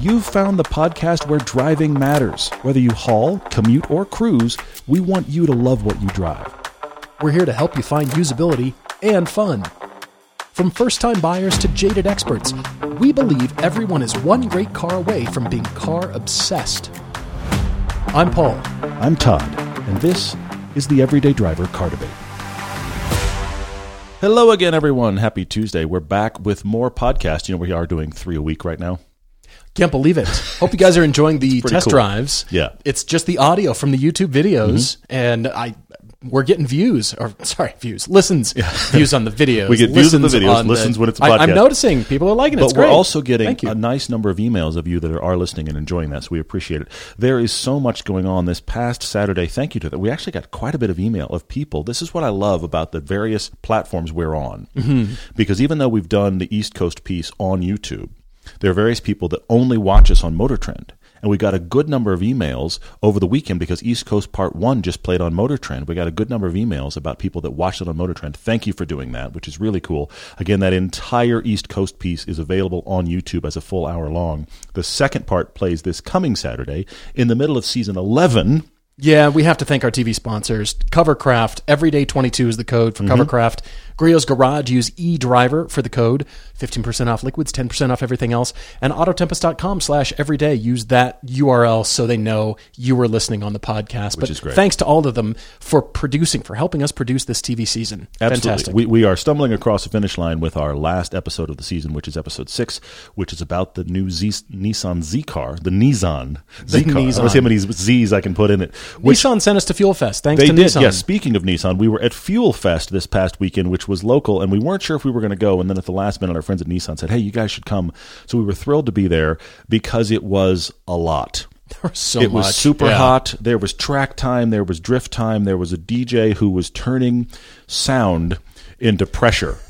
You've found the podcast where driving matters. Whether you haul, commute, or cruise, we want you to love what you drive. We're here to help you find usability and fun. From first time buyers to jaded experts, we believe everyone is one great car away from being car obsessed. I'm Paul. I'm Todd, and this is the Everyday Driver Car Debate. Hello again, everyone. Happy Tuesday. We're back with more podcasts. You know, we are doing three a week right now. Can't believe it. Hope you guys are enjoying the test cool. drives. Yeah. It's just the audio from the YouTube videos, and I we're getting views or sorry views listens views on the videos. We get views on the videos, on listens when it's a I, I'm noticing people are liking it. But It's we're great. also getting a nice number of emails of you that are listening and enjoying that, so we appreciate it. There is so much going on this past Saturday. Thank you to that. We actually got quite a bit of email of people. This is what I love about the various platforms we're on. Mm-hmm. Because even though we've done the East Coast piece on YouTube, there are various people that only watch us on Motor Trend. And we got a good number of emails over the weekend because East Coast Part 1 just played on Motor Trend. We got a good number of emails about people that watched it on Motor Trend. Thank you for doing that, which is really cool. Again, that entire East Coast piece is available on YouTube as a full hour long. The second part plays this coming Saturday in the middle of season 11. Yeah, we have to thank our TV sponsors. Covercraft, Everyday 22 is the code for Mm-hmm. Covercraft. Griot's Garage, use eDriver for the code. 15% off liquids, 10% off everything else. And Autotempest.com slash everyday. Use that URL so they know you were listening on the podcast. but is great. thanks to all of them for producing, for helping us produce this TV season. Absolutely. Fantastic. We, we are stumbling across the finish line with our last episode of the season, which is episode six, which is about the new Z, Nissan Z car, the Nissan Z car. Nissan. Let's see how many Z's I can put in it. Which Nissan sent us to Fuel Fest. Thanks they to did. Nissan. Yes. Speaking of Nissan, we were at Fuel Fest this past weekend, which was local, and we weren't sure if we were going to go. And then at the last minute, our friends at Nissan said, "Hey, you guys should come." So we were thrilled to be there because it was a lot. There was so it was super Yeah. hot. There was track time. There was drift time. There was a DJ who was turning sound into pressure.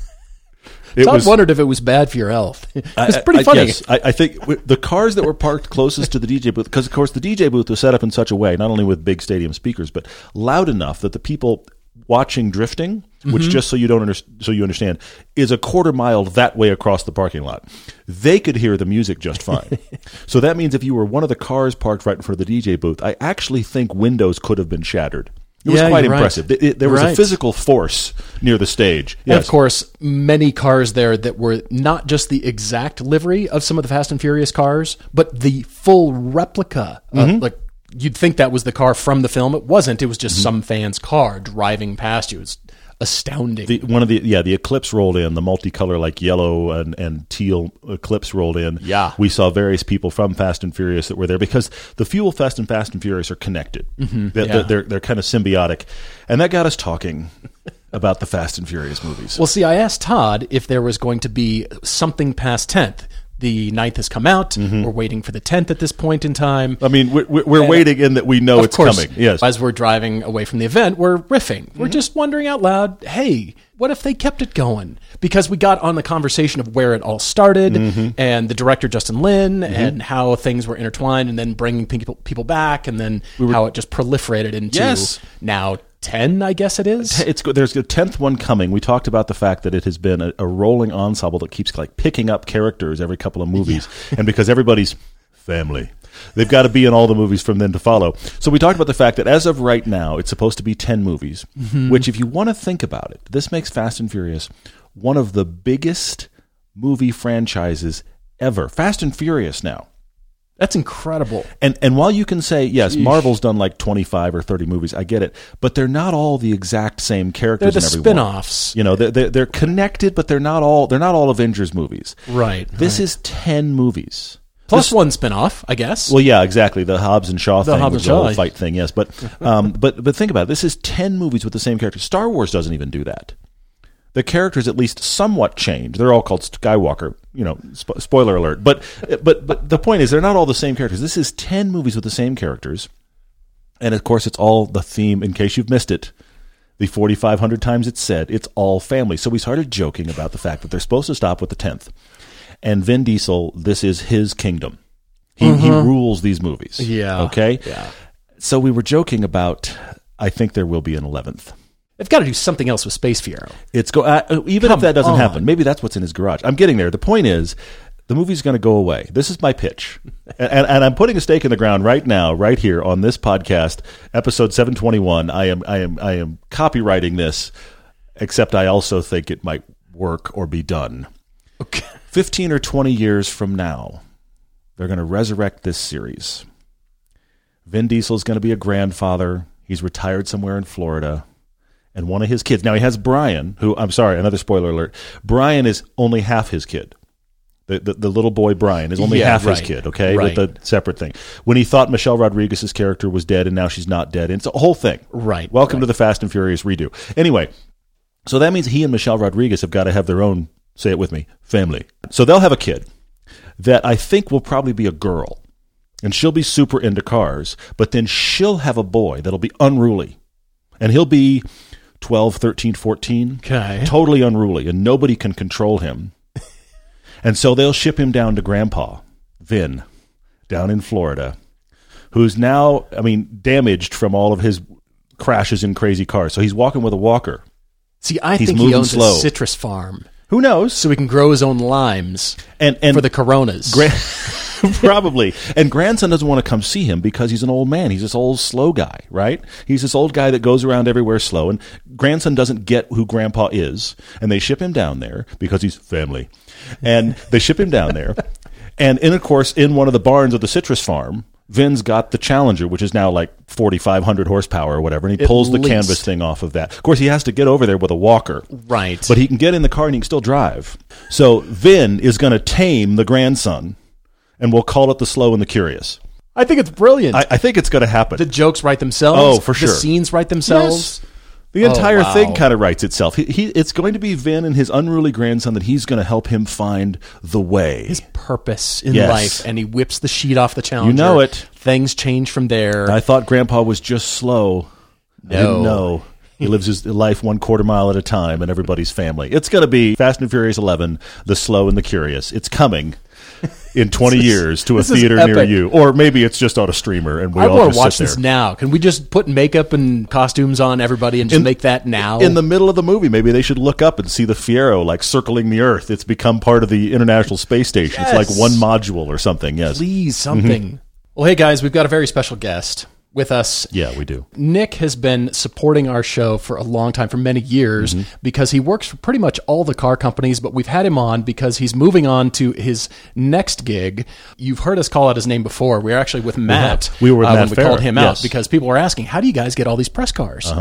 It Todd wondered if it was bad for your health. It was I- pretty I- funny. yes. I, I think the cars that were parked closest to the DJ booth, because of course the DJ booth was set up in such a way, not only with big stadium speakers, but loud enough that the people watching drifting, Mm-hmm. which just so you don't under, so you understand, is a quarter mile that way across the parking lot. They could hear the music just fine. so that means if you were one of the cars parked right in front of the DJ booth, I actually think windows could have been shattered. It was Yeah, quite you're right. impressive. It- it- there was a physical force near the stage. And of course, many cars there that were not just the exact livery of some of the Fast and Furious cars, but the full replica. Mm-hmm. like you'd think that was the car from the film. It wasn't. It was Mm-hmm. just some fan's car driving past you. It's astounding. The, one of the yeah the eclipse rolled in the multicolor like yellow and, and teal eclipse rolled in Yeah. we saw various people from fast and furious that were there because the fuel fest and fast and furious are connected Mm-hmm. they're, they're, they're kind of symbiotic and that got us talking about the fast and furious movies well, see, I asked Todd if there was going to be something past tenth. The ninth has come out. Mm-hmm. We're waiting for the tenth at this point in time. i mean we're, we're waiting in that we know it's course, coming yes As we're driving away from the event, we're riffing. Mm-hmm. We're just wondering out loud, hey, what if they kept it going? Because we got on the conversation of where it all started Mm-hmm. and the director Justin Lin and how things were intertwined and then bringing people people back and then how it just proliferated into Yes. now 10, I guess it is. it's there's a tenth one coming. We talked about the fact that it has been a, a rolling ensemble that keeps like picking up characters every couple of movies, and because everybody's family, they've got to be in all the movies from then to follow. So we talked about the fact that as of right now, it's supposed to be ten movies. Mm-hmm. Which, if you want to think about it, this makes Fast and Furious one of the biggest movie franchises ever. Fast and Furious now. That's incredible. And and while you can say yes, Marvel's done like twenty five or thirty movies, I get it, but they're not all the exact same characters. They're the in every one. spin-offs. You know, they're, they're connected, but they're not all they're not all Avengers movies. Right. This is ten movies. Plus one spin-off, I guess. Well, yeah, exactly. The Hobbs and Shaw thing Hobbs and the Shaw. fight thing, yes. But um, but but think about it. This is ten movies with the same characters. Star Wars doesn't even do that. The characters at least somewhat change. They're all called Skywalker. You know, spo- spoiler alert. But but but the point is, they're not all the same characters. This is ten movies with the same characters, and of course, it's all the theme. In case you've missed it, the 4,500 times it's said, it's all family. So we started joking about the fact that they're supposed to stop with the 10th. And Vin Diesel, this is his kingdom. He, he mm-hmm. rules these movies. Yeah. Okay? Yeah. So we were joking about, I think there will be an 11th. They've got to do something else with Space Fiero. It's go uh, even Come if that doesn't on. happen. Maybe that's what's in his garage. I'm getting there. The point is, the movie's going to go away. This is my pitch. and, and, and I'm putting a stake in the ground right now, right here on this podcast, episode 721. I am, I am, I am copyrighting this, except I also think it might work or be done. Okay. 15 or 20 years from now, they're going to resurrect this series. Vin Diesel is going to be a grandfather. He's retired somewhere in Florida. And one of his kids, now he has Brian, who, I'm sorry, another spoiler alert. Brian is only half his kid. The, the, the little boy Brian is only Yeah, half his kid, okay? Right. With the separate thing. When he thought Michelle Rodriguez's character was dead and now she's not dead. And it's a whole thing. Right, Welcome to the Fast and Furious redo. Anyway, so that means he and Michelle Rodriguez have got to have their own, say it with me, family. So they'll have a kid that I think will probably be a girl. And she'll be super into cars, but then she'll have a boy that'll be unruly. And he'll be 12, 13, 14. Okay. Totally unruly, and nobody can control him. and so they'll ship him down to Grandpa, Vin, down in Florida, who's now, I mean, damaged from all of his crashes in crazy cars. So he's walking with a walker. See, I He's think he moving owns slow. a citrus farm, Who knows? so he can grow his own limes And and for the Coronas. Gra- probably. And grandson doesn't want to come see him because he's an old man. He's this old slow guy, right? He's this old guy that goes around everywhere slow. And grandson doesn't get who grandpa is. And they ship him down there because he's family. And they ship him down there. And in, of course, in one of the barns of the citrus farm, Vin's got the Challenger, which is now like 4,500 horsepower or whatever. And he At pulls the canvas thing off of that. Of course, he has to get over there with a walker. Right. But he can get in the car and he can still drive. So Vin is going to tame the grandson, and we'll call it the slow and the curious. I think it's brilliant. I, I think it's going to happen. the jokes write themselves. Oh, for sure. The scenes write themselves. Yes. The entire Oh, wow. thing kind of writes itself. He, he, it's going to be Vin and his unruly grandson that he's going to help him find the way. His purpose in Yes. life, and he whips the sheet off the Challenger. You know it. Things change from there. I thought Grandpa was just slow. No. know. He lives his life one quarter mile at a time and everybody's family. It's going to be Fast and Furious 11, The Slow and the Curious. It's coming in 20 years to a this theater near you. Or maybe it's just on a streamer and we I all want to watch this now. Can we just put makeup and costumes on everybody and just In- make that now? In the middle of the movie, maybe they should look up and see the Fiero like circling the Earth. It's become part of the International Space Station. It's like one module or something. Yes. Please, mm-hmm. something. Well, hey guys, we've got a very special guest with us. Yeah, we do. Nick has been supporting our show for a long time, for many years, because he works for pretty much all the car companies. But we've had him on because he's moving on to his next gig. You've heard us call out his name before. We were actually with Matt. We were with uh, Matt when we called him yes. out because people were asking, "How do you guys get all these press cars?"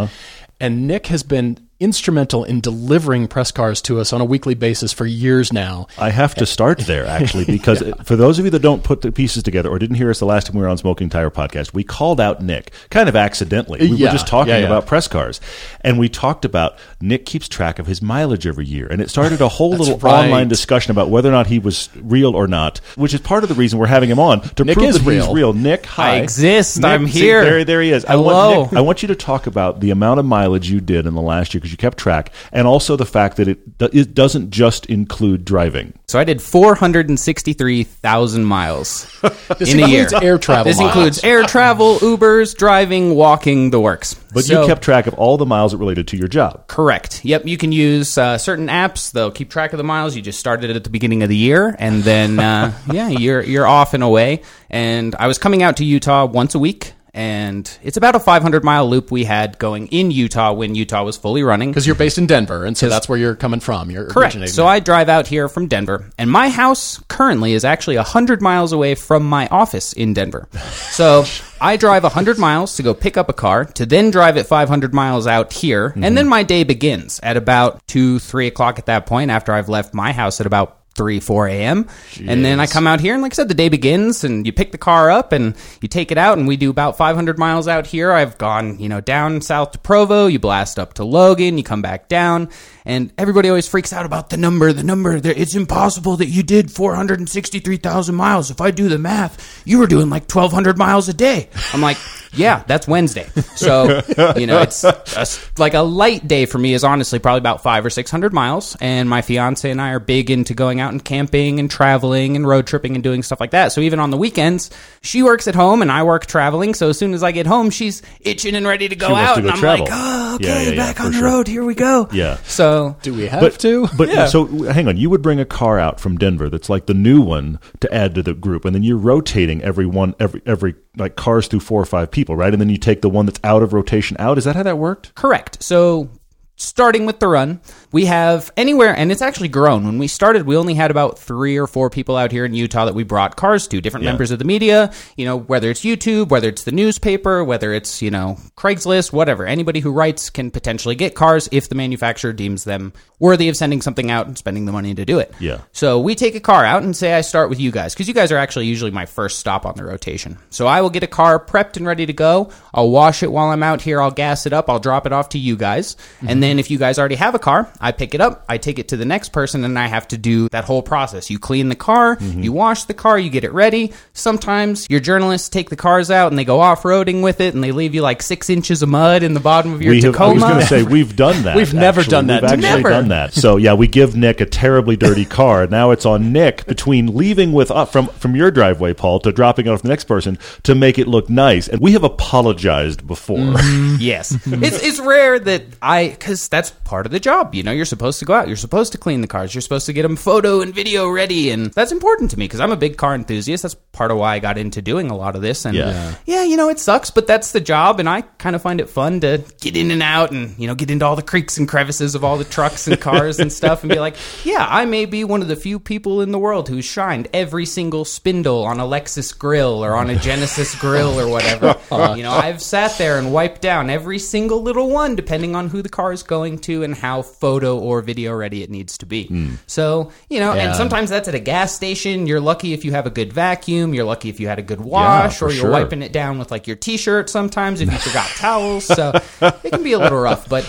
And Nick has been instrumental in delivering press cars to us on a weekly basis for years now. I have to start there actually because for those of you that don't put the pieces together or didn't hear us the last time we were on Smoking Tire podcast, we called out Nick kind of accidentally. We Yeah, were just talking yeah, yeah. about press cars, and we talked about Nick keeps track of his mileage every year, and it started a whole little right. online discussion about whether or not he was real or not, which is part of the reason we're having him on to Nick prove that he's real. real. Nick, hi, I exist. Nick, I'm see, here. there, there he is. I Hello. want Nick, I want you to talk about the amount of mileage you did in the last year because you kept track, and also the fact that it, it doesn't just include driving. So I did 463,000 miles This in a year. includes air travel. This miles. includes air travel, Ubers, driving, walking, the works. But So- you kept track of all the miles that related to your job. Correct. Yep. You can use uh, certain apps. They'll keep track of the miles. You just started it at the beginning of the year, and then uh, yeah, you're you're off and away. And I was coming out to Utah once a week, and it's about a 500 mile loop we had going in Utah when Utah was fully running. because you're based in Denver, and so that's where you're coming from. You're Correct. So there. I drive out here from Denver, and my house currently is actually 100 miles away from my office in Denver. So I drive 100 miles to go pick up a car, to then drive it 500 miles out here, and mm-hmm. then my day begins at about 2, 3 o'clock at that point after I've left my house at about 3, 4 a.m. And then I come out here, and like I said, the day begins, and you pick the car up and you take it out, and we do about 500 miles out here. I've gone, you know, down south to Provo, you blast up to Logan, you come back down, and everybody always freaks out about the number. The number, it's impossible that you did 463,000 miles. If I do the math, you were doing like 1,200 miles a day. I'm like, Yeah, that's Wednesday. So, you know, it's s like a light day for me is honestly probably about five or 600 miles. And my fiance and I are big into going out and camping and traveling and road tripping and doing stuff like that. So even on the weekends, she works at home and I work traveling. So as soon as I get home, she's itching and ready to go out. to go and I'm travel. like, oh, okay, Yeah, yeah, yeah, back for on the sure. road. Here we go. Yeah. So Do we have but to? But Yeah. so hang on, you would bring a car out from Denver that's like the new one to add to the group, and then you're rotating every one every every like cars through four or five people, right? And then you take the one that's out of rotation out. Is that how that worked? Correct. So, starting with the run, we have anywhere, and it's actually grown. When we started, we only had about three or four people out here in Utah that we brought cars to, different Yeah. members of the media, you know, whether it's YouTube, whether it's the newspaper, whether it's, you know, Craigslist, whatever. Anybody who writes can potentially get cars if the manufacturer deems them worthy of sending something out and spending the money to do it. Yeah. So we take a car out and say I start with you guys because you guys are actually usually my first stop on the rotation. So I will get a car prepped and ready to go. I'll wash it while I'm out here. I'll gas it up. I'll drop it off to you guys. And then if you guys already have a car, I pick it up. I take it to the next person and I have to do that whole process. You clean the car, you wash the car, you get it ready. Sometimes your journalists take the cars out and they go off roading with it and they leave you like six inches of mud in the bottom of your we have, I Tacoma. was going to say we've done that. We've never actually. done that We've actually together. done that. So yeah, we give Nick a terribly dirty car. Now it's on Nick between leaving with uh, from from your driveway, Paul, to dropping it off the next person to make it look nice. And we have apologized before. Yes, it's it's rare that I because that's part of the job. You know, you're supposed to go out. You're supposed to clean the cars. You're supposed to get them photo and video ready, and that's important to me because I'm a big car enthusiast. That's part of why I got into doing a lot of this. And Yeah. yeah, you know, it sucks, but that's the job, and I kind of find it fun to get in and out and you know get into all the creeks and crevices of all the trucks and cars and stuff, and be like, yeah, I may be one of the few people in the world who's shined every single spindle on a Lexus grill or on a Genesis grill or whatever. you know, I've sat there and wiped down every single little one, depending on who the car is going to and how photo or video ready it needs to be. Hmm. So, you know, Yeah. and sometimes that's at a gas station. You're lucky if you have a good vacuum. You're lucky if you had a good wash, for or you're sure. wiping it down with like your t-shirt. Sometimes if you forgot towels, so it can be a little rough. But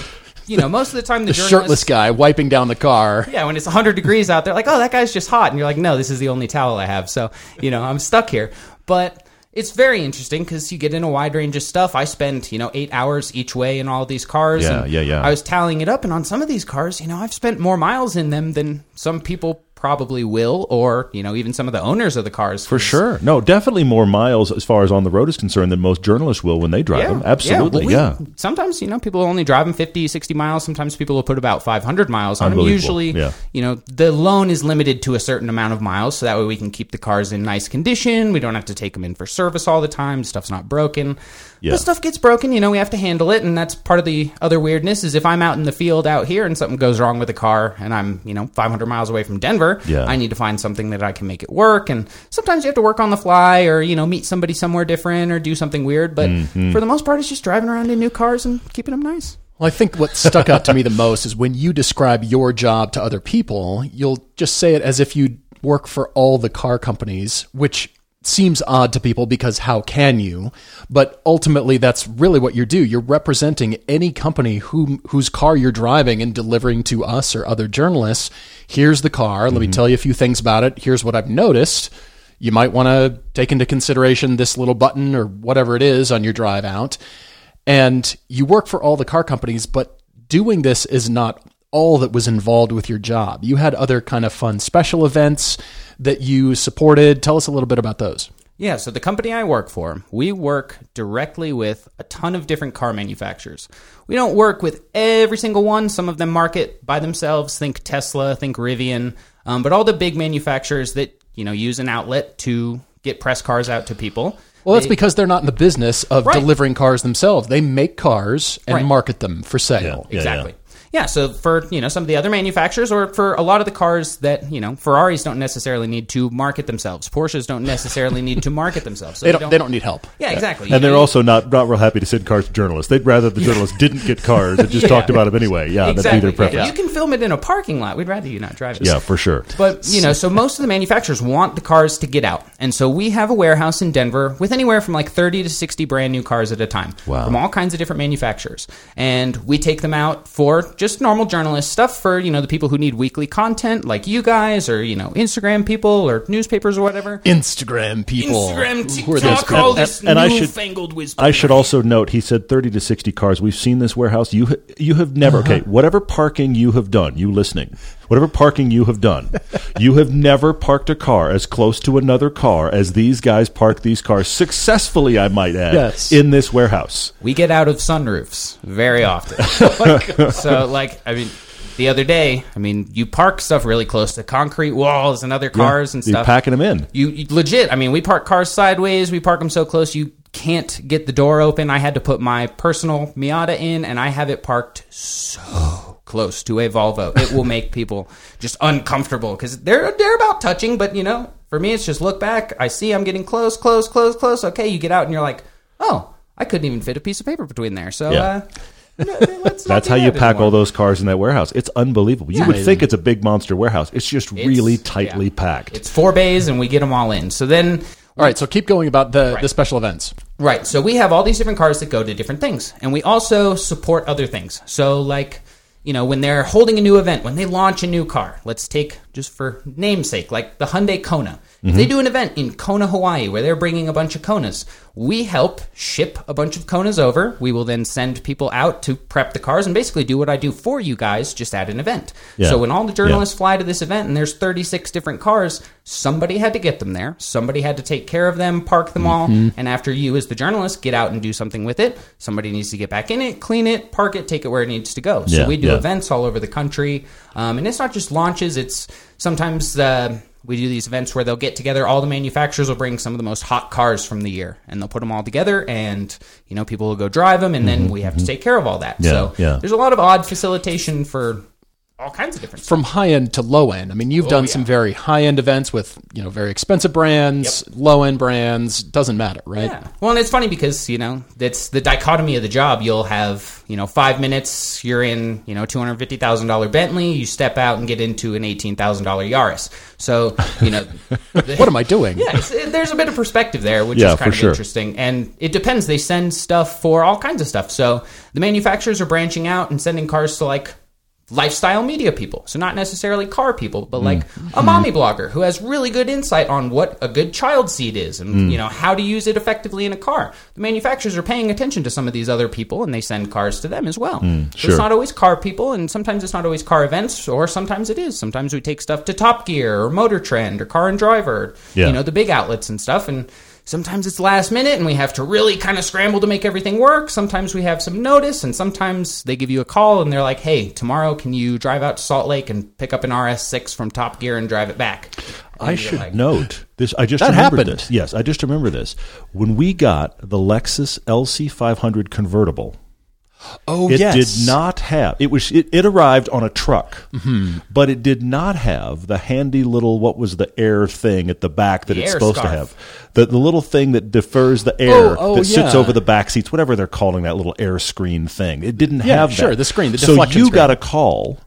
you know, most of the time the, the shirtless guy wiping down the car. yeah, when it's 100 degrees out there, like, oh, that guy's just hot. And you're like, no, this is the only towel I have. So, you know, I'm stuck here. But it's very interesting because you get in a wide range of stuff. I spend, you know, eight hours each way in all these cars. Yeah, yeah, yeah. I was tallying it up, and on some of these cars, you know, I've spent more miles in them than some people probably will, or, you know, even some of the owners of the cars. For sure. No, definitely more miles as far as on the road is concerned than most journalists will when they drive them. Absolutely. well, Yeah. Sometimes, you know, people only drive them 50, 60 miles. Sometimes people will put about 500 miles on them. Usually, Yeah. you know, the loan is limited to a certain amount of miles. So that way we can keep the cars in nice condition. We don't have to take them in for service all the time. Stuff's not broken. Yeah. But stuff gets broken, you know, we have to handle it. And that's part of the other weirdness is if I'm out in the field out here and something goes wrong with the car and I'm, you know, 500 miles away from Denver, Yeah. I need to find something that I can make it work. And sometimes you have to work on the fly or, you know, meet somebody somewhere different or do something weird. But Mm-hmm. for the most part, it's just driving around in new cars and keeping them nice. Well, I think what stuck out to me the most is when you describe your job to other people, you'll just say it as if you work for all the car companies, which seems odd to people because how can you? But ultimately, that's really what you do. You're representing any company whom, whose car you're driving and delivering to us or other journalists. Here's the car. Let me mm-hmm. tell you a few things about it. Here's what I've noticed. You might want to take into consideration this little button or whatever it is on your drive out and you work for all the car companies, but doing this is not all that was involved with your job. You had other kind of fun special events that you supported. Tell us a little bit about those. Yeah, so the company I work for, we work directly with a ton of different car manufacturers. We don't work with every single one. Some of them market by themselves. Think Tesla, think Rivian, um, but all the big manufacturers that you know use an outlet to get press cars out to people. Well, that's They- because they're not in the business of Right. delivering cars themselves. They make cars and Right. market them for sale. Yeah, exactly. Yeah, so for you know some of the other manufacturers, or for a lot of the cars that you know Ferraris don't necessarily need to market themselves, Porsches don't necessarily need to market themselves. So They don't, they don't need help. Yeah, exactly. And You they're know, also not, not real happy to send cars to journalists. They'd rather the journalists didn't get cars and just Yeah. talked about them anyway. Yeah, that'd be exactly. their yeah. preference. You can film it in a parking lot. We'd rather you not drive it. Yeah, for sure. But you know, so most of the manufacturers want the cars to get out, and so we have a warehouse in Denver with anywhere from like thirty to sixty brand new cars at a time Wow. from all kinds of different manufacturers, and we take them out for just just normal journalist stuff for you know the people who need weekly content, like you guys, or you know Instagram people, or newspapers, or whatever. Instagram people. Instagram, Who are those TikTok, all this And I should- newfangled wisdom. I should also note he said 30 to 60 cars. We've seen this warehouse. You you have never uh-huh. okay, whatever parking you have done, you listening. Whatever parking you have done, you have never parked a car as close to another car as these guys park these cars successfully, I might add, Yes. in this warehouse. we get out of sunroofs very often. Oh so, like, I mean, the other day, I mean, you park stuff really close to concrete walls and other cars and You're stuff. packing them in. You, you legit. I mean, we park cars sideways. We park them so close you can't get the door open. I had to put my personal Miata in, and I have it parked so close to a Volvo. It will make people just uncomfortable because they're they're about touching. But you know, for me, it's just look back. I see I'm getting close, close, close, close. Okay, you get out, and you're like, oh, I couldn't even fit a piece of paper between there. So. Yeah. Uh, no, That's do how you that pack anymore. all those cars in that warehouse. It's unbelievable. You would think it's a big monster warehouse. It's just really tightly yeah. packed. It's four bays, and we get them all in. So then All right, so keep going about the, Right. the special events. Right. So we have all these different cars that go to different things. And we also support other things. So, like, you know, when they're holding a new event, when they launch a new car, let's take just for namesake, like the Hyundai Kona. If they do an event in Kona, Hawaii, where they're bringing a bunch of Konas, we help ship a bunch of Konas over. We will then send people out to prep the cars and basically do what I do for you guys just at an event. Yeah. So when all the journalists fly to this event and there's 36 different cars, somebody had to get them there. Somebody had to take care of them, park them all, Mm-hmm. and after you as the journalist get out and do something with it, somebody needs to get back in it, clean it, park it, take it where it needs to go. So Yeah, we do yeah. events all over the country. Um, and it's not just launches, it's sometimes uh, we do these events where they'll get together, all the manufacturers will bring some of the most hot cars from the year and they'll put them all together and, you know, people will go drive them and then we have to take care of all that. Mm-hmm, Yeah, so yeah. there's a lot of odd facilitation for all kinds of different stuff. From high end to low end. I mean, you've oh, done Oh, yeah. some very high end events with, you know, very expensive brands, low end brands. Doesn't matter, right? Yeah. Well, and it's funny because you know that's the dichotomy of the job. You'll have you know five minutes. You're in you know two hundred fifty thousand dollar Bentley. You step out and get into an eighteen thousand dollar Yaris. So you know What am I doing? Yeah, it's, it- there's a bit of perspective there, which Yeah, is kind of sure. interesting. And it depends. They send stuff for all kinds of stuff. So the manufacturers are branching out and sending cars to like lifestyle media people. So not necessarily car people, but like mm. a mommy blogger who has really good insight on what a good child seat is and mm. you know how to use it effectively in a car. The manufacturers are paying attention to some of these other people and they send cars to them as well. Mm, so sure. it's not always car people and sometimes it's not always car events or sometimes it is. Sometimes we take stuff to Top Gear or Motor Trend or Car and Driver, Yeah. you know, the big outlets and stuff and sometimes it's last minute and we have to really kind of scramble to make everything work sometimes we have some notice and sometimes they give you a call and they're like hey tomorrow can you drive out to salt lake and pick up an rs6 from top gear and drive it back And I should like, note this. I just That remembered happened. this. Yes, I just remember this. When we got the Lexus LC500 convertible, Oh, yes. it yes. did not have. It was. It, it arrived on a truck, mm-hmm. but it did not have the handy little what was the air thing at the back that The it's supposed to have. The the little thing that defers the oh, air Oh, oh, that sits yeah. over the back seats, whatever they're calling that little air screen thing. It didn't Yeah, have sure, that. the screen, the so you screen. got a call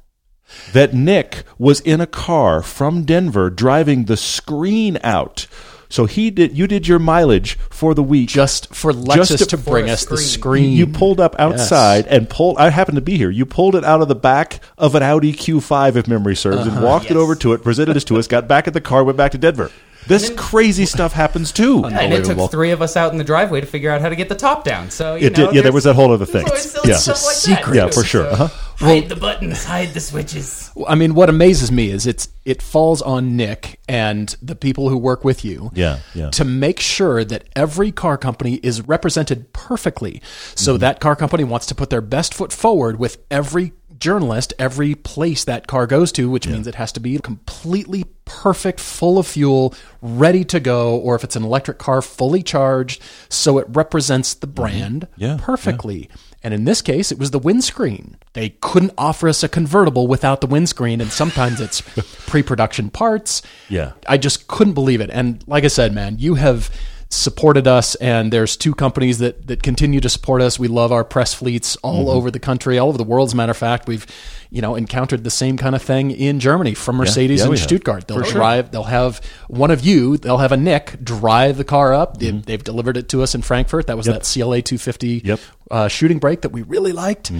that Nick was in a car from Denver driving the screen out. So he did. You did your mileage for the week Just for Lexus to- to, bring us the screen. you pulled up outside and pulled. I happened to be here. You pulled it out of the back of an Audi Q5, if memory serves, Uh-huh. and walked it over to it, presented it to us, got back at the car, went back to Denver. This crazy stuff happens too. Yeah, and it took three of us out in the driveway to figure out how to get the top down. So you It know, did. Yeah, there was that whole other thing. It's always silly Yeah. stuff like secret. Yeah, for sure. So, Uh-huh. Hide the buttons, hide the switches. I mean, what amazes me is it's it falls on Nick and the people who work with you. Yeah, yeah. To make sure that every car company is represented perfectly. So Mm-hmm. that car company wants to put their best foot forward with every journalist, every place that car goes to, which means it has to be completely perfect, full of fuel, ready to go, or if it's an electric car, fully charged, so it represents the brand Mm-hmm. Yeah, yeah. perfectly. And in this case, it was the windscreen. They couldn't offer us a convertible without the windscreen, and sometimes it's pre-production parts. Yeah. I just couldn't believe it. And like I said, man, you have supported us, and there's two companies that that continue to support us. We love our press fleets all Mm-hmm. over the country, all over the world. As a matter of fact, we've you know encountered the same kind of thing in Germany from Mercedes Yeah, and have. Stuttgart. They'll For sure. drive. They'll have one of you. They'll have a Nick drive the car up. They, they've delivered it to us in Frankfurt. That was that CLA 250 Mm-hmm. Yep. uh, shooting brake that we really liked.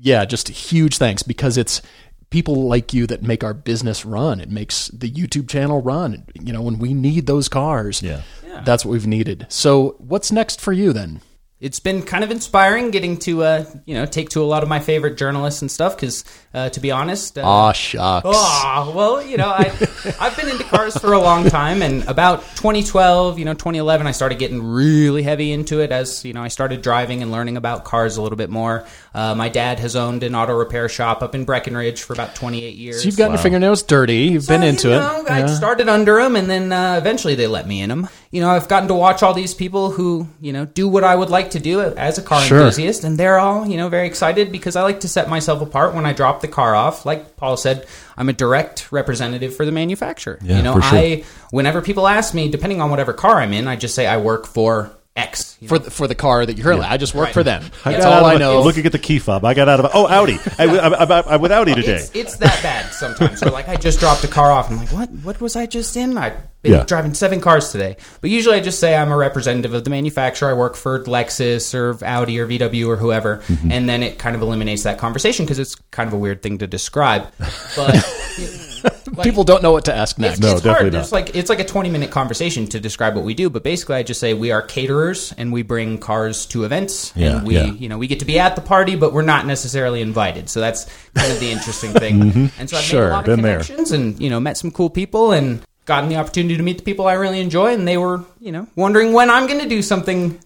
yeah, just huge thanks because it's people like you that make our business run. It makes the YouTube channel run. You know, when we need those cars, Yeah. that's what we've needed. So, what's next for you then? it's been kind of inspiring getting to uh, you know take to a lot of my favorite journalists and stuff because uh, to be honest uh, Aw, shucks. Oh, well, you know, I, I've been into cars for a long time, and about 2012, you know, 2011, I started getting really heavy into it as, you know, I started driving and learning about cars a little bit more. Uh, my dad has owned an auto repair shop up in Breckenridge for about 28 years. So you've gotten your fingernails dirty. You've been into you it. I Yeah. started under them, and then uh, eventually they let me in them. You know, I've gotten to watch all these people who, you know, do what I would like to do as a car Sure. enthusiast, and they're all, you know, very excited because I like to set myself apart when I drop the car off. Like Paul said, I'm a direct representative for the manufacturer. Yeah, you know, for sure. I whenever people ask me, depending on whatever car I'm in, I just say I work for X. you for the, for the car that you're currently. I just work Right. for them. I That's all I of a- know. Looking at the key fob, I got out of a, oh Audi. I, I, I, I'm with Audi today. It's, it's that bad sometimes. Or like I just dropped a car off. I'm like, what? What was I just in? I've been Yeah. driving seven cars today. But usually I just say I'm a representative of the manufacturer. I work for Lexus or Audi or VW or whoever, Mm-hmm. and then it kind of eliminates that conversation because it's kind of a weird thing to describe. But like, People don't know what to ask next. it's, No, it's definitely hard. not. It's like it's like a twenty minute conversation to describe what we do. But basically, I just say we are caterers and we bring cars to events, Yeah, and we yeah. you know we get to be at the party, but we're not necessarily invited. So that's kind of the interesting thing. Mm-hmm. And so I've Sure, made a lot of been there. connections, and you know met some cool people, and gotten the opportunity to meet the people I really enjoy, and they were you know wondering when I'm going to do something.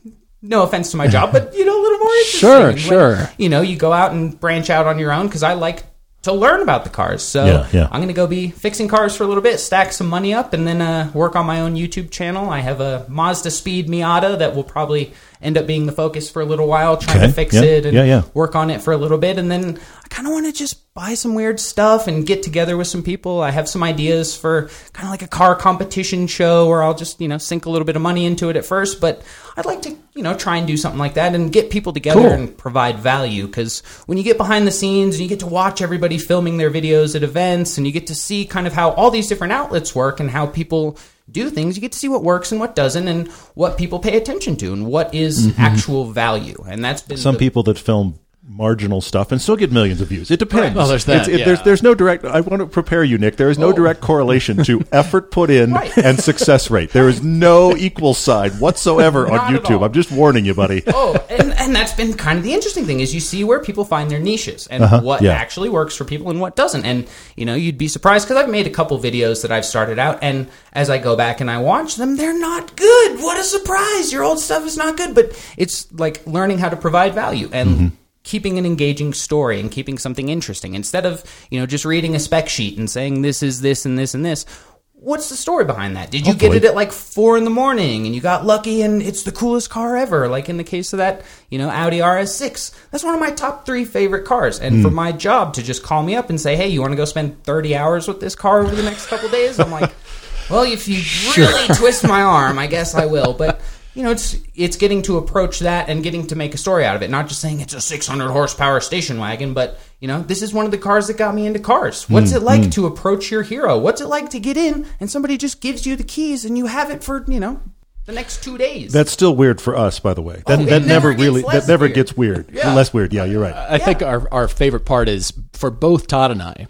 No offense to my job, but you know a little more interesting. Sure, when, sure. You know, you go out and branch out on your own because I like to learn about the cars. So Yeah, yeah. I'm going to go be fixing cars for a little bit, stack some money up, and then uh, work on my own YouTube channel. I have a Mazda Speed Miata that will probably end up being the focus for a little while, trying Okay, to fix yeah, it and yeah, yeah. work on it for a little bit. And then I kind of want to just buy some weird stuff and get together with some people. I have some ideas for kind of like a car competition show where I'll just, you know, sink a little bit of money into it at first. But I'd like to, you know, try and do something like that and get people together Cool. and provide value because when you get behind the scenes and you get to watch everybody filming their videos at events and you get to see kind of how all these different outlets work and how people do things you get to see what works and what doesn't and what people pay attention to and what is actual value and that's been Mm-hmm. Some the- people that film marginal stuff and still get millions of views. It depends. Well, there's that, it- There's yeah. there's no direct. I want to prepare you, Nick. There is no Oh. direct correlation to effort put in Right. and success rate. There is no equal side whatsoever on YouTube. I'm just warning you, buddy. oh, and, and that's been kind of the interesting thing is you see where people find their niches and what Uh-huh. yeah. actually works for people and what doesn't. And you know, you'd be surprised because I've made a couple videos that I've started out, and as I go back and I watch them, they're not good. What a surprise! Your old stuff is not good, but it's like learning how to provide value and. Mm-hmm. Keeping an engaging story and keeping something interesting instead of you know just reading a spec sheet and saying this is this and this and this. What's the story behind that? Did you get it at like four in the morning and you got lucky and it's the coolest car ever? Like in the case of that, you know, Audi RS6. That's one of my top three favorite cars. And Hmm. for my job to just call me up and say, hey, you want to go spend 30 hours with this car over the next couple days? I'm like, well, if you really twist my arm, I guess I will. But you know, it's it's getting to approach that and getting to make a story out of it. Not just saying it's a 600 horsepower station wagon, but you know, this is one of the cars that got me into cars. Hmm, What's it like hmm. to approach your hero? What's it like to get in and somebody just gives you the keys and you have it for you know the next two days? That's still weird for us, by the way. Oh, that, Oh, that never never really that never weird. gets weird. Yeah. Less weird. Yeah, you're right. I think our, our favorite part is for both Todd and I,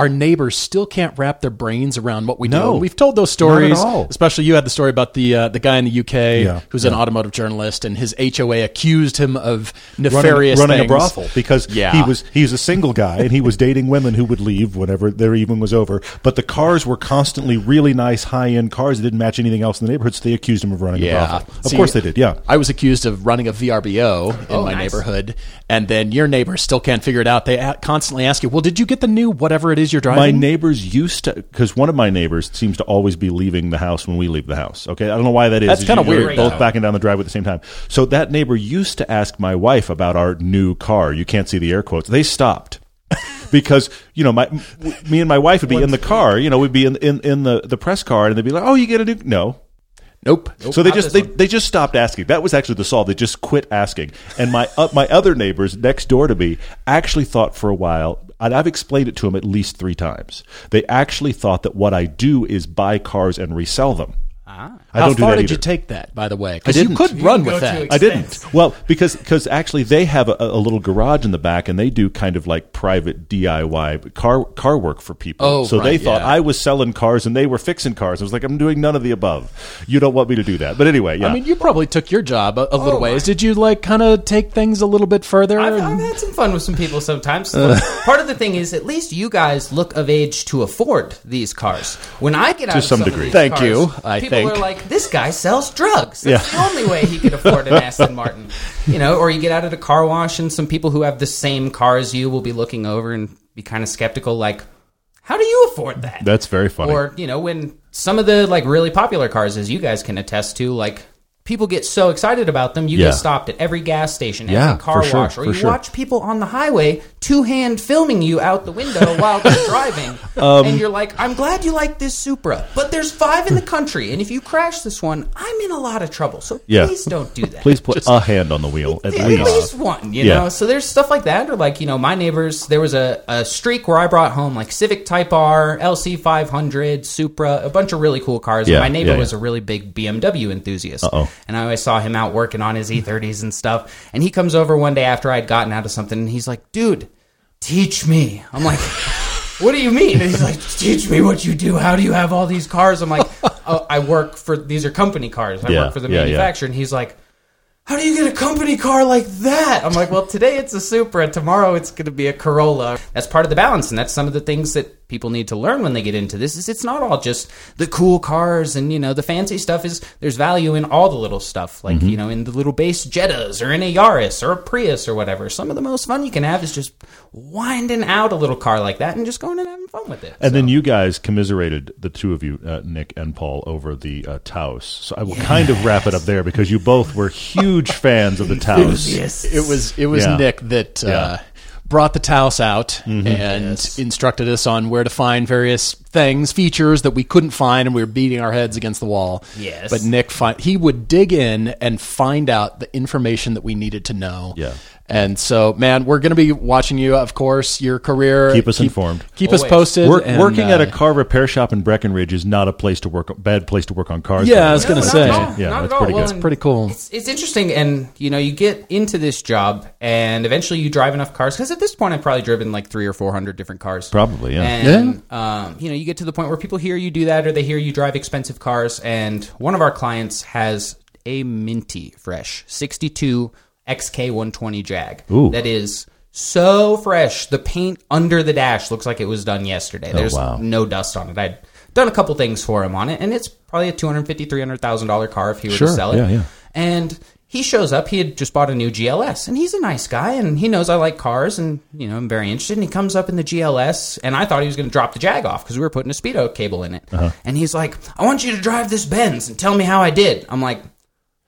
our neighbors still can't wrap their brains around what we No. do. We've told those stories. Not at all. Especially you had the story about the uh, the guy in the UK Yeah, who's an automotive journalist, and his HOA accused him of nefarious running, running a brothel because Yeah. he was he's a single guy and he was dating women who would leave whenever their evening was over. But the cars were constantly really nice high end cars that didn't match anything else in the neighborhood, so they accused him of running a brothel. Of See, course they did. Yeah. I was accused of running a VRBO in Oh, my nice. neighborhood, and then your neighbors still can't figure it out. They a- constantly ask you, "Well, did you get the new whatever it is you're driving?" My neighbors used to, because one of my neighbors seems to always be leaving the house when we leave the house. Okay, I don't know why that is. That's It's kinda usually weird, Both backing down the driveway at the same time. So that neighbor used to ask my wife about our new car. You can't see the air quotes. They stopped. because you know, my me and my wife would be in the car. You know, we'd be in in, in the, the press car, and they'd be like, "Oh, you get a new no." Nope. So they just they, they just stopped asking. That was actually the solve. They just quit asking. And my uh, my other neighbors next door to me actually thought for a while. And I've explained it to them at least three times. They actually thought that what I do is buy cars and resell them. Ah. I How don't do far that did you take that, by the way? Because you could You run with that. I didn't. Well, because because actually they have a, a little garage in the back, and they do kind of like private DIY car car work for people. Oh, so they thought yeah. I was selling cars, and they were fixing cars. I was like, I'm doing none of the above. You don't want me to do that, but anyway, yeah. I mean, you probably took your job a, a little Oh, ways. Did you like kind of take things a little bit further? I've, and- I've had some fun with some people sometimes. Look, part of the thing is, at least you guys look of age to afford these cars. When I get out of some some of degree. these Thank cars, you, I people are like, "This guy sells drugs." That's Yeah. the only way he could afford an Aston Martin. You know, or you get out of the car wash, and some people who have the same car as you will be looking over and be kind of skeptical, like, "How do you afford that?" that's very funny. Or you know, when some of the like really popular cars, as you guys can attest to, like people get so excited about them, you Yeah. get stopped at every gas station, Yeah, every car for sure, wash, or you sure. watch people on the highway two hand filming you out the window while they're driving, Um, and you're like, "I'm glad you like this Supra, but there's five in the country, and if you crash this one, I'm in a lot of trouble. So Yeah. please don't do that." Please put a hand on the wheel at At least. least one, you Yeah. know. So there's stuff like that, or like you know, my neighbors. There was a, a streak where I brought home like Civic Type R, LC 500, Supra, a bunch of really cool cars. Yeah, and my neighbor was a really big BMW enthusiast, Uh-oh. and I always saw him out working on his E30s and stuff. And he comes over one day after I'd gotten out of something, and he's like, "Dude, teach me." I'm like. What do you mean? And he's like, teach me what you do. How do you have all these cars? I'm like, oh, I work for these are company cars. I Yeah, work for the yeah, yeah. manufacturer. And he's like, how do you get a company car like that? I'm like, well, today it's a Supra, and tomorrow it's going to be a Corolla. That's part of the balance, and that's some of the things that people need to learn when they get into this. Is it's not all just the cool cars and you know the fancy stuff. Is there's value in all the little stuff, like you know in the little base Jettas or in a Yaris or a Prius or whatever. Some of the most fun you can have is just winding out a little car like that and just going and having fun with it. And then you guys commiserated the two of you, uh, Nick and Paul, over the uh, Taos. So I will kind of wrap it up there because you both were huge fans of the Taos. yes, It was it was Yeah. Nick that uh, Yeah. Brought the Taos out Mm-hmm. and instructed us on where to find various things, features that we couldn't find, and we were beating our heads against the wall. Yes. but Nick fi- he would dig in and find out the information that we needed to know. Yeah. And so, man, we're going to be watching you, of course, your career. Keep us informed. Keep us posted. Work, and, working at a uh, car repair shop in Breckenridge is not a place to work. Bad place to work on cars. Yeah, I was No, gonna not say. at. Yeah, Not that's pretty Well, good. and pretty cool. It's, it's interesting, and you know, you get into this job, and eventually you drive enough cars. Because at this point, I've probably driven like three or four hundred different cars. Probably, yeah. And um, you know, you get to the point where people hear you do that, or they hear you drive expensive cars. And one of our clients has a minty fresh '62 XK120 Jag Ooh. that is so fresh. The paint under the dash looks like it was done yesterday. There's Oh, wow. no dust on it. I'd done a couple things for him on it, and it's probably a two hundred fifty, three hundred thousand dollar car if he were Sure, to sell it. yeah, yeah. And he shows up. He had just bought a new GLS, and he's a nice guy, and he knows I like cars, and you know I'm very interested. And he comes up in the GLS, and I thought he was going to drop the Jag off because we were putting a speedo cable in it. Uh-huh. And he's like, "I want you to drive this Benz and tell me how I did." I'm like,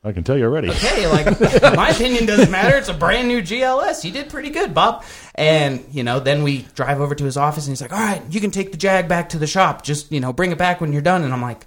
I can tell you already. "Okay, like my opinion doesn't matter. It's a brand new GLS. You did pretty good, Bob." And you know, then we drive over to his office, and he's like, "All right, you can take the Jag back to the shop. Just you know, bring it back when you're done." And I'm like.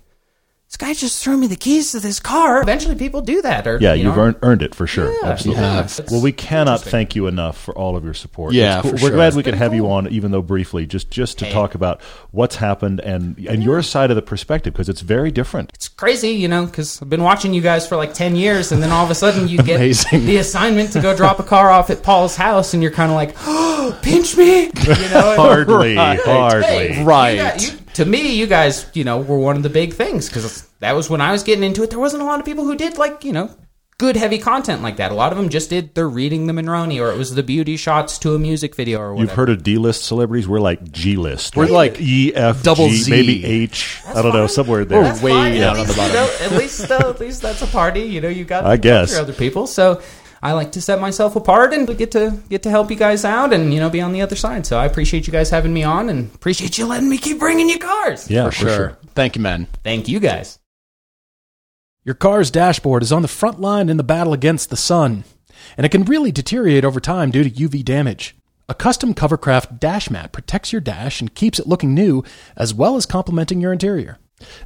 This guy just threw me the keys to this car. Eventually, people do that. Or Yeah, you you've know, earned, earned it for sure. Yeah, Absolutely. yeah. Well, we cannot thank you enough for all of your support. Yeah, cool. for we're sure. glad It's we could been have you on, even though briefly, just just to Hey. talk about what's happened and and your side of the perspective because it's very different. it's crazy, you know, because I've been watching you guys for like 10 years, and then all of a sudden you get the assignment to go drop a car off at Paul's house, and you're kind of like, oh, pinch me, you know? Hardly, Right. hardly. Hey, you Right. got- you- to me, you guys, you know, were one of the big things because that was when I was getting into it. There wasn't a lot of people who did like, you know, good heavy content like that. A lot of them just did they're reading the Monroney or it was the beauty shots to a music video or whatever. You've heard of D-list celebrities? We're like G-list. We're like E, F, double G, Z. maybe H. I don't know, somewhere there. That's way fine. down on the bottom. You know, at least, uh, at least that's a party. You know, you got. I guess. other people. So I like to set myself apart and get to get to help you guys out and you know be on the other side. So I appreciate you guys having me on and appreciate you letting me keep bringing you cars. yeah, for sure. Thank you, man. Thank you guys. Your car's dashboard is on the front line in the battle against the sun, and it can really deteriorate over time due to UV damage. A custom Covercraft dash mat protects your dash and keeps it looking new, as well as complementing your interior.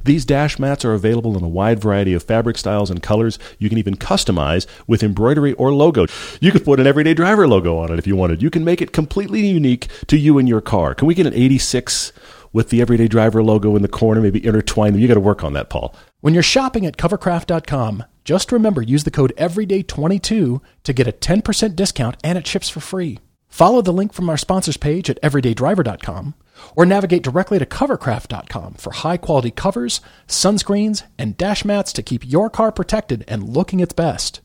These dash mats are available in a wide variety of fabric styles and colors. You can even customize with embroidery or logo. You could put an everyday driver logo on it if you wanted. You can make it completely unique to you and your car. Can we get an 86 with the everyday driver logo in the corner, maybe intertwine them? You got to work on that, Paul. When you're shopping at covercraft.com, just remember use the code EVERYDAY22 to get a 10% discount and it ships for free. Follow the link from our sponsors page at everydaydriver.com or navigate directly to covercraft.com for high quality covers, sunscreens, and dash mats to keep your car protected and looking its best.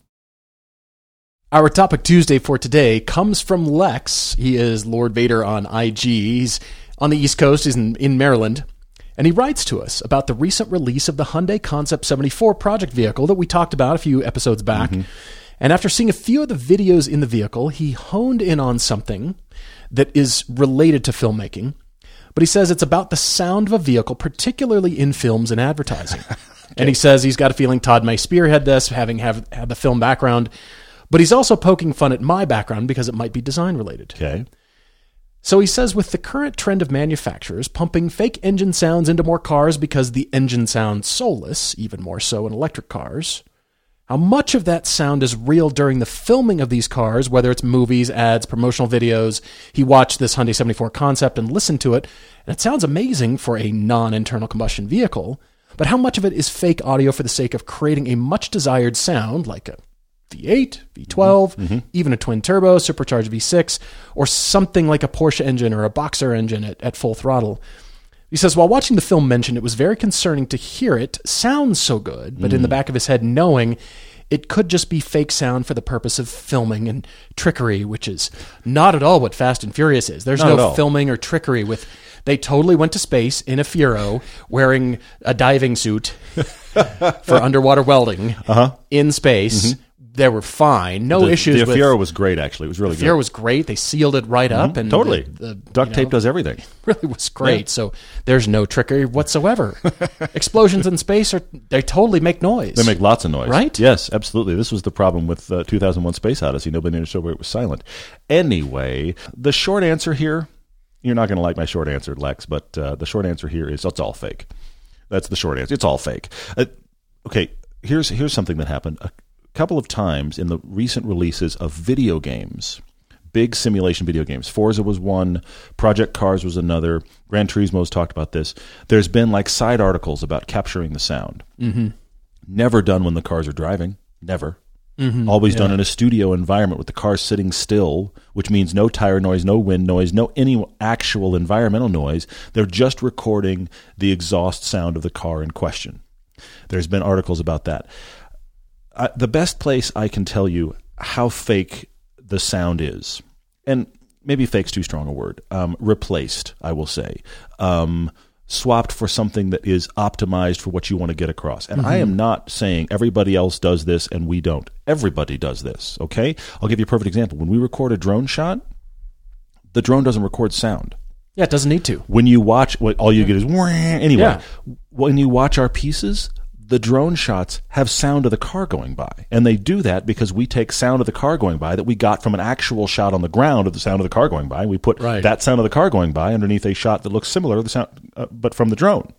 Our topic Tuesday for today comes from Lex. He is Lord Vader on IG. He's on the East Coast, he's in, in Maryland. And he writes to us about the recent release of the Hyundai Concept 74 project vehicle that we talked about a few episodes back. Mm-hmm. And after seeing a few of the videos in the vehicle, he honed in on something that is related to filmmaking. But he says it's about the sound of a vehicle, particularly in films and advertising. And he says he's got a feeling Todd may spearhead this, having have, had the film background. But he's also poking fun at my background because it might be design related. Okay. So he says with the current trend of manufacturers pumping fake engine sounds into more cars because the engine sounds soulless, even more so in electric cars, how much of that sound is real during the filming of these cars, whether it's movies, ads, promotional videos? He watched this Hyundai 74 concept and listened to it, and it sounds amazing for a non internal combustion vehicle. But how much of it is fake audio for the sake of creating a much desired sound, like a V8, V12, mm-hmm. mm-hmm. even a twin turbo, supercharged V6, or something like a Porsche engine or a Boxer engine at, at full throttle. He says, while watching the film mentioned, it was very concerning to hear it sound so good, but in the mm. back of his head, knowing it could just be fake sound for the purpose of filming and trickery, which is not at all what Fast and Furious is. There's Not no filming or trickery with. They totally went to space in a Fiero wearing a diving suit for underwater welding uh-huh. in space. Mm-hmm. They were fine. No. Mm-hmm. the, issues The Fiero was great, actually. It was really Fiero good. was great. They sealed it right up and totally. the, the, Duct tape know, does everything. really was great. So there's no trickery whatsoever. Explosions in space are they totally make noise. They make lots of noise. Right? Yes, absolutely. This was the problem with uh, 2001 Space Odyssey. Nobody understood where it was silent. Anyway, the short answer here, you're not going to like my short answer, Lex, but uh, the short answer here is it's all fake. That's the short answer. It's all fake. Uh, okay, here's here's something that happened a couple of times in the recent releases of video games. Big simulation video games. Forza was one. Project Cars was another. Gran Turismo's talked about this. There's been like side articles about capturing the sound. Mm-hmm. Never done when the cars are driving. Never. Mm-hmm. Always done in a studio environment with the cars sitting still, which means no tire noise, no wind noise, no any actual environmental noise. They're just recording the exhaust sound of the car in question. There's been articles about that. I, the best place I can tell you how fake the sound is, and maybe fake's too strong a word, um, replaced, I will say, um, swapped for something that is optimized for what you want to get across. And I am not saying everybody else does this and we don't. Everybody does this, okay? I'll give you a perfect example. When we record a drone shot, the drone doesn't record sound yeah, it doesn't need to. when you watch what all you get is "Wah." anyway Yeah. when you watch our pieces the drone shots have sound of the car going by. And they do that because we take sound of the car going by that we got from an actual shot on the ground of the sound of the car going by. And we put Right. that sound of the car going by underneath a shot that looks similar to the sound uh, but from the drone.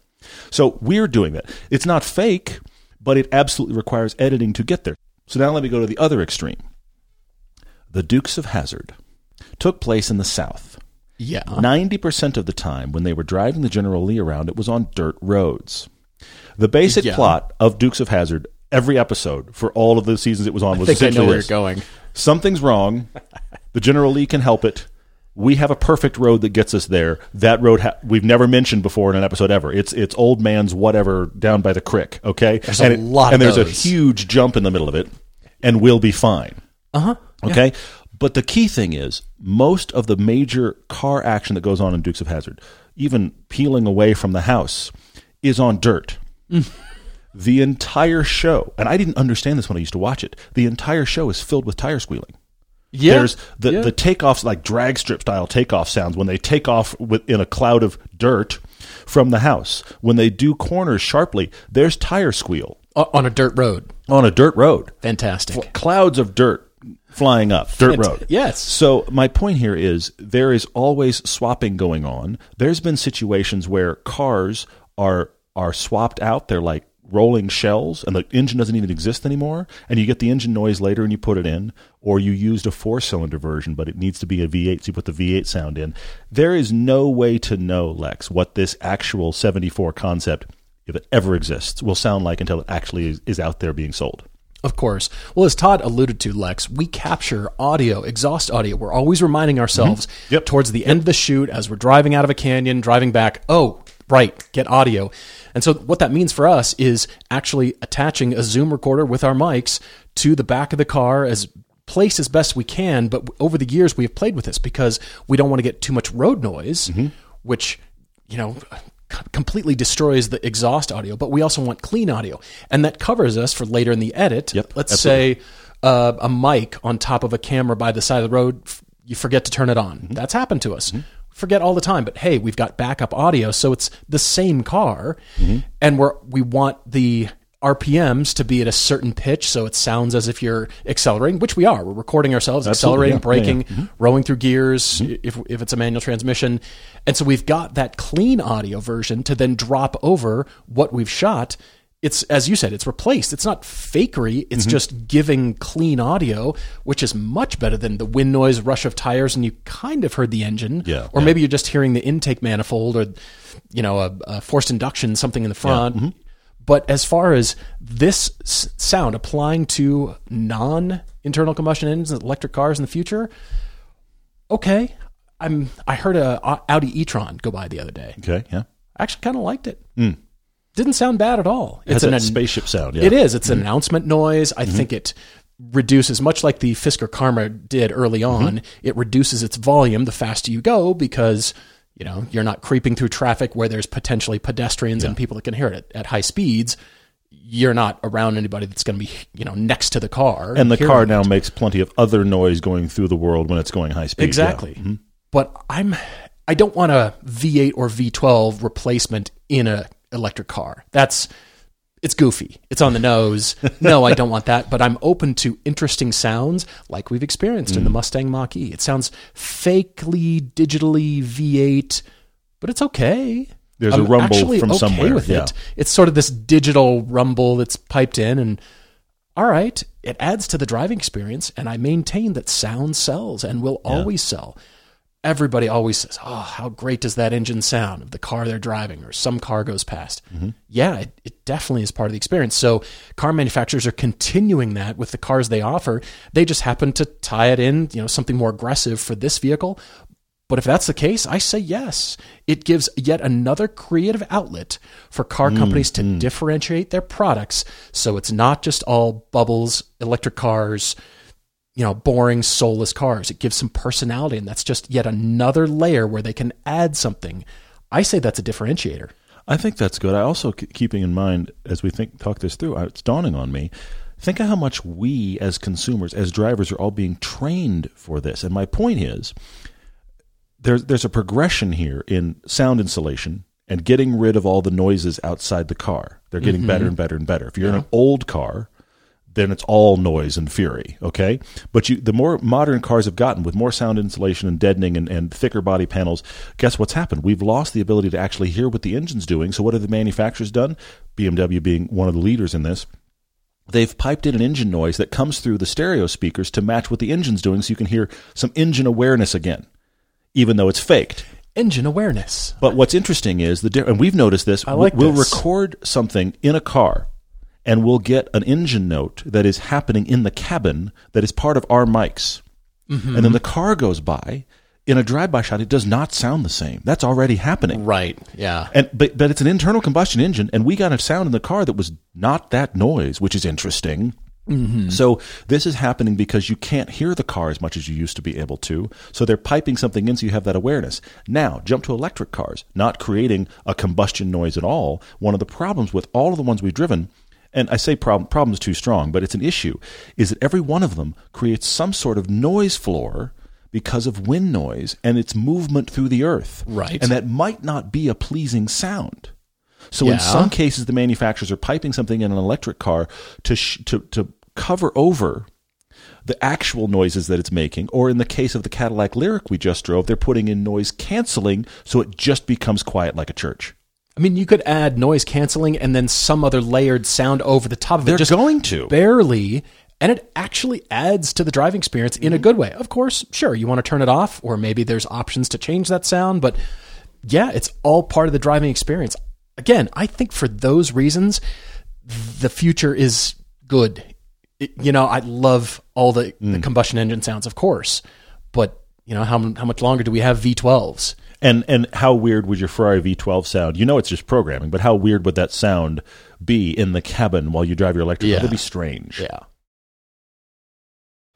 So we're doing that. It's not fake but it absolutely requires editing to get there. So now let me go to the other extreme. The dukes of Hazzard took place in the south. Yeah. 90% of the time when they were driving the General Lee around, it was on dirt roads. The basic Yeah. plot of Dukes of Hazzard, every episode for all of the seasons it was on, was I think I know essentially where this. you're going. Something's wrong. The General Lee can help it. We have a perfect road that gets us there. That road ha- we've never mentioned before in an episode ever. It's it's old man's whatever down by the crick. Okay, There's and a lot and there's a huge jump in the middle of it, and we'll be fine. Uh huh. Okay. But the key thing is most of the major car action that goes on in Dukes of Hazzard, even peeling away from the house, is on dirt. the entire show, and I didn't understand this when I used to watch it, the entire show is filled with tire squealing. Yeah. There's the, Yeah. the takeoffs, like drag strip style takeoff sounds when they take off with, in a cloud of dirt from the house. When they do corners sharply, there's tire squeal on a dirt road. on a dirt road Fantastic. clouds of dirt flying up dirt road yes. so my point here is there is always swapping going on there's been situations where cars are are swapped out they're like rolling shells and the engine doesn't even exist anymore and you get the engine noise later and you put it in or you used a four cylinder version but it needs to be a V8 so you put the V8 sound in there is no way to know Lex what this actual 74 concept if it ever exists, will sound like until it actually is, is out there being sold. Of course. Well, as Todd alluded to, Lex, we capture audio, exhaust audio. We're always reminding ourselves mm-hmm. Yep. towards the end of the shoot as we're driving out of a canyon, driving back, oh, right, get audio. And so what that means for us is actually attaching a Zoom recorder with our mics to the back of the car as place as best we can. But over the years, we have played with this because we don't want to get too much road noise, which, you know, completely destroys the exhaust audio, but we also want clean audio. And that covers us for later in the edit. Yep, Let's absolutely. say uh, a mic on top of a camera by the side of the road, you forget to turn it on. Mm-hmm. That's happened to us. Forget all the time, but hey, we've got backup audio, so it's the same car, Mm-hmm. and we're we want the RPMs to be at a certain pitch, so it sounds as if you're accelerating, which we are. We're recording ourselves, Absolutely, accelerating, yeah. Yeah, braking, rolling through gears if if it's a manual transmission, and so we've got that clean audio version to then drop over what we've shot. It's as you said, it's replaced. It's not fakery. It's mm-hmm. just giving clean audio, which is much better than the wind noise, rush of tires, and you kind of heard the engine. Yeah, or yeah. maybe you're just hearing the intake manifold, or you know, a, a forced induction, something in the front. Mm-hmm. But as far as this sound applying to non internal combustion engines electric cars in the future, okay. I'm. I heard a Audi e-tron go by the other day. Okay, yeah. I actually kind of liked it. Mm. Didn't sound bad at all. It has an spaceship sound. Yeah. Mm-hmm. It is. It's an announcement noise. I think it reduces much like the Fisker Karma did early Mm-hmm. on. It reduces its volume the faster you go because you know you're not creeping through traffic where there's potentially pedestrians and people that can hear it at, at high speeds. You're not around anybody that's going to be you know next to the car. And the car it. now makes plenty of other noise going through the world when it's going high speed. yeah. Exactly. But I'm I don't want a V8 or V12 replacement in a electric car. That's it's goofy. It's on the nose. No, I don't want that, but I'm open to interesting sounds like we've experienced in the mm. Mustang Mach-E. It sounds fakely digitally V8, but it's okay. There's a I'm rumble actually from okay somewhere, with yeah. it. It's sort of this digital rumble that's piped in and all right, it adds to the driving experience, and I maintain that sound sells and will always sell. Everybody always says, "Oh, how great does that engine sound of the car they're driving?" Or some car goes past. Mm-hmm. Yeah, it, it definitely is part of the experience. So, car manufacturers are continuing that with the cars they offer. They just happen to tie it in, you know, something more aggressive for this vehicle. But if that's the case, I say yes. It gives yet another creative outlet for car mm, companies to mm. differentiate their products so it's not just all bubbles, electric cars, you know, boring, soulless cars. It gives some personality, and that's just yet another layer where they can add something. I say that's a differentiator. I think that's good. I also keeping in mind as we think talk this through, it's dawning on me. Think of how much we as consumers, as drivers, are all being trained for this. And my point is, there's there's a progression here in sound insulation and getting rid of all the noises outside the car. They're getting mm-hmm. better and better and better. If you're in an old car, then it's all noise and fury. Okay, but you, the more modern cars have gotten with more sound insulation and deadening and, and thicker body panels, guess what's happened? We've lost the ability to actually hear what the engine's doing. So what have the manufacturers done? BMW being one of the leaders in this. They've piped in an engine noise that comes through the stereo speakers to match what the engine's doing, so you can hear some engine awareness again, even though it's faked. Engine awareness. But what's interesting is the and we've noticed this. I like we'll this. record something in a car, and we'll get an engine note that is happening in the cabin that is part of our mics, Mm-hmm. and then the car goes by. In a drive-by shot, it does not sound the same. That's already happening. Right. Yeah. And but but it's an internal combustion engine, and we got a sound in the car that was not that noise, which is interesting. So this is happening because you can't hear the car as much as you used to be able to. So they're piping something in so you have that awareness. Now jump to electric cars, not creating a combustion noise at all. One of the problems with all of the ones we've driven. And I say problem problem is too strong, but it's an issue. Is that every one of them creates some sort of noise floor because of wind noise and its movement through the earth, Right. And that might not be a pleasing sound. So Yeah. in some cases, the manufacturers are piping something in an electric car to sh- to to cover over the actual noises that it's making. Or in the case of the Cadillac Lyriq we just drove, they're putting in noise canceling so it just becomes quiet like a church. I mean, you could add noise canceling and then some other layered sound over the top of it. They're. Just going to. barely, and it actually adds to the driving experience in a good way. Of course, sure, you want to turn it off, or maybe there's options to change that sound, but yeah, it's all part of the driving experience. again, I think for those reasons, the future is good. It- you know, I love all the, the mm. combustion engine sounds, of course, but you know, how how much longer do we have V12s? And and how weird would your Ferrari V12 sound? You know it's just programming, but how weird would that sound be in the cabin while you drive your electric? Yeah. car? That'd be strange. Yeah.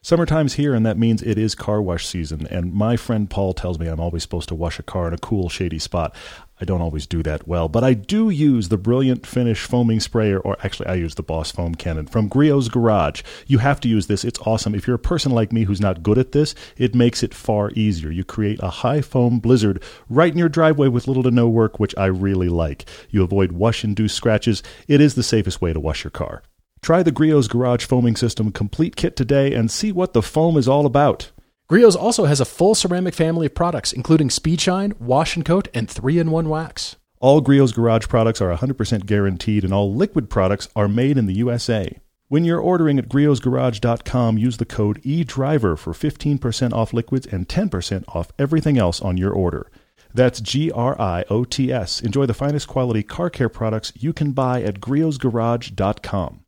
Summertime's here, and that means it is car wash season. And my friend Paul tells me I'm always supposed to wash a car in a cool, shady spot. I don't always do that well, but I do use the Brilliant Finish foaming sprayer, or actually, I use the Boss Foam Cannon from Griot's Garage. You have to use this. It's awesome. If you're a person like me who's not good at this, it makes it far easier. You create a high foam blizzard right in your driveway with little to no work, which I really like. You avoid wash induced scratches. It is the safest way to wash your car. Try the Griot's Garage Foaming System complete kit today and see what the foam is all about. Griot's also has a full ceramic family of products, including Speed Shine, Wash and Coat, and 3 in 1 wax. All Griot's Garage products are 100% guaranteed, and all liquid products are made in the USA. When you're ordering at griotsgarage.com, use the code EDRIVER for 15% off liquids and 10% off everything else on your order. That's G R I O T S. Enjoy the finest quality car care products you can buy at griotsgarage.com.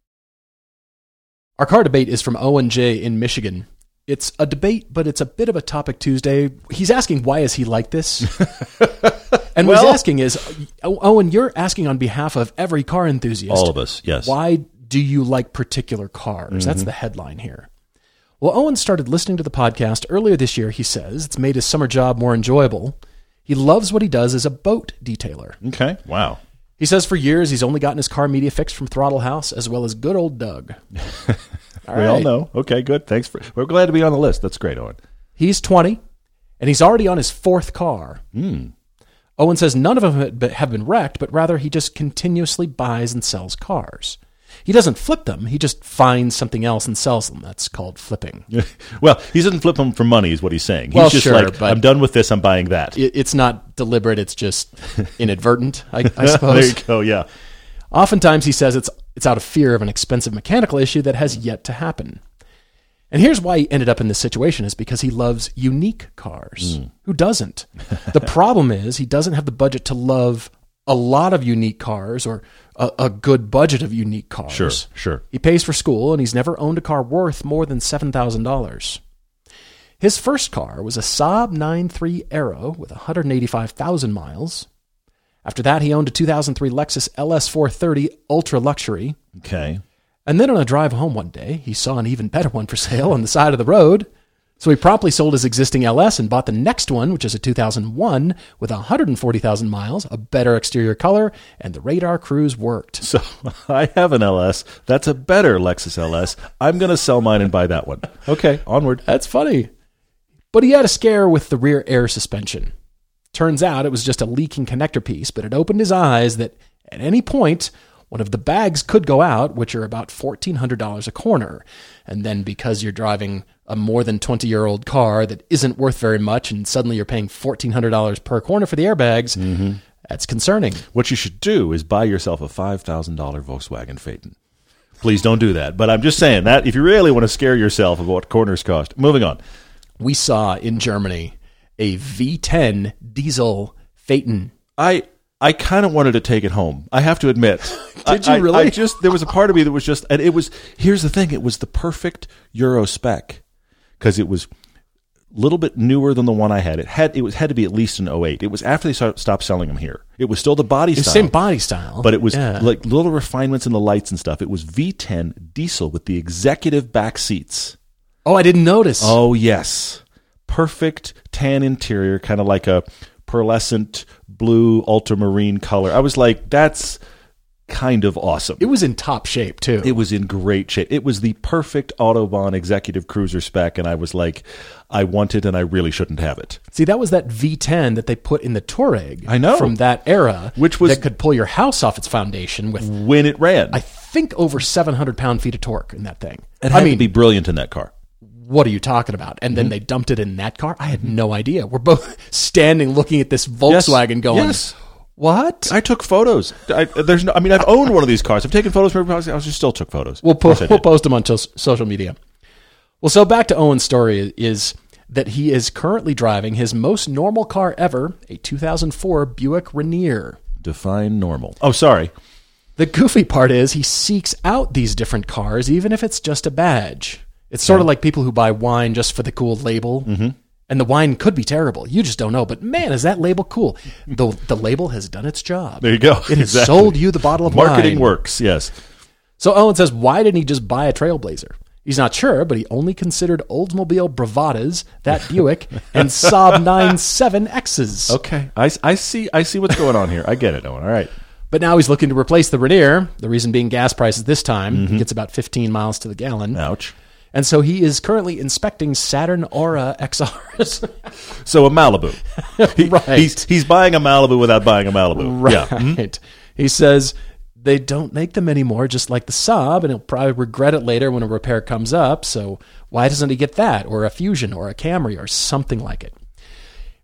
Our car debate is from Owen J. in Michigan. It's a debate, but it's a bit of a topic Tuesday. He's asking, why is he like this? and what he's asking is, Owen, you're asking on behalf of every car enthusiast. All of us, yes. Why do you like particular cars? Mm-hmm. That's the headline here. Well, Owen started listening to the podcast earlier this year. He says it's made his summer job more enjoyable. He loves what he does as a boat detailer. Okay. Wow. He says for years he's only gotten his car media fixed from Throttle House as well as good old Doug. All we all know. Okay, good. Thanks for. We're glad to be on the list. That's great, Owen. He's 20 and he's already on his fourth car. Hmm. Owen says none of them have been wrecked, but rather he just continuously buys and sells cars. He doesn't flip them, he just finds something else and sells them. That's called flipping. well, he doesn't flip them for money, is what he's saying. He's Well, just sure, like, I'm done with this. I'm buying that. It- It's not deliberate, it's just inadvertent, I, I there suppose. you go. Yeah. Oftentimes, he says it's it's out of fear of an expensive mechanical issue that has yet to happen. And here's why he ended up in this situation is because he loves unique cars. Hmm. Who doesn't? the problem is he doesn't have the budget to love a lot of unique cars or a, a good budget of unique cars. Sure. Sure. He pays for school and he's never owned a car worth more than $7,000. His first car was a Saab 9-3 Aero with 185,000 miles. After that, he owned a 2003 Lexus LS430 Ultra Luxury. Okay. And then on a drive home one day, he saw an even better one for sale on the side of the road. So he promptly sold his existing LS and bought the next one, which is a 2001 with 140,000 miles, a better exterior color, and the radar cruise worked. So I have an LS. That's a better Lexus LS. I'm going to sell mine and buy that one. Okay. Onward. That's funny. But he had a scare with the rear air suspension. Turns out it was just a leaking connector piece, but it opened his eyes that at any point, one of the bags could go out, which are about $1,400 a corner. And then because you're driving a more than 20 year old car that isn't worth very much, and suddenly you're paying $1,400 per corner for the airbags, mm-hmm. that's concerning. What you should do is buy yourself a $5,000 Volkswagen Phaeton. Please don't do that. But I'm just saying that if you really want to scare yourself of what corners cost. Moving on. We saw in Germany a V10 diesel Phaeton I I kind of wanted to take it home. I have to admit. Did I- you I- really? I just there was a part of me that was just and it was here's the thing, it was the perfect Euro spec because it was a little bit newer than the one I had. It had it was had to be at least an 08. It was after they started, stopped selling them here. It was still the body style. same body style. but it was Yeah. like little refinements in the lights and stuff. It was V10 diesel with the executive back seats. oh, I didn't notice. Oh yes, perfect tan interior, kind of like a pearlescent blue ultramarine color. I was like, that's kind of awesome. It was in top shape too. It was in great shape. It was the perfect Autobahn executive cruiser spec, and I was like, I want it, and I really shouldn't have it. See, that was that V10 that they put in the Touareg. I know. from that era, Which was- that could pull your house off its foundation with, When it ran, I think, over 700 pound feet of torque in that thing. it had I mean, to be brilliant in that car. what are you talking about? And Mm-hmm. then they dumped it in that car. I had no idea. We're both standing looking at this Volkswagen, going, Yes. "What?" I took photos. I, there's no. I mean, I've owned one of these cars. I've taken photos from every I just still took photos. We'll, po- we'll post them on tos- social media. Well, so back to Owen's story is that he is currently driving his most normal car ever, a 2004 Buick Rainier. Define normal. Oh, sorry. The goofy part is he seeks out these different cars, even if it's just a badge. It's sort of like people who buy wine just for the cool label. Mm-hmm. And the wine could be terrible. You just don't know. But man, is that label cool? The, the label has done its job. There you go. It has Exactly. sold you the bottle of Marketing wine. works. Yes. So Owen says, why didn't he just buy a Trailblazer? He's not sure, but he only considered Oldsmobile Bravadas, that Buick, and Saab 9-7Xs. Okay. I, I see. I see what's going on here. I get it, Owen. All right. But now he's looking to replace the Rainier. The reason being gas prices this time. He mm-hmm. gets about 15 miles to the gallon. Ouch. And so he is currently inspecting Saturn Aura XRs. So a Malibu. He- Right. He's he's buying a Malibu without buying a Malibu. right. Yeah. Mhm. He says they don't make them anymore, just like the Saab, and he'll probably regret it later when a repair comes up. So why doesn't he get that, or a Fusion, or a Camry, or something like it?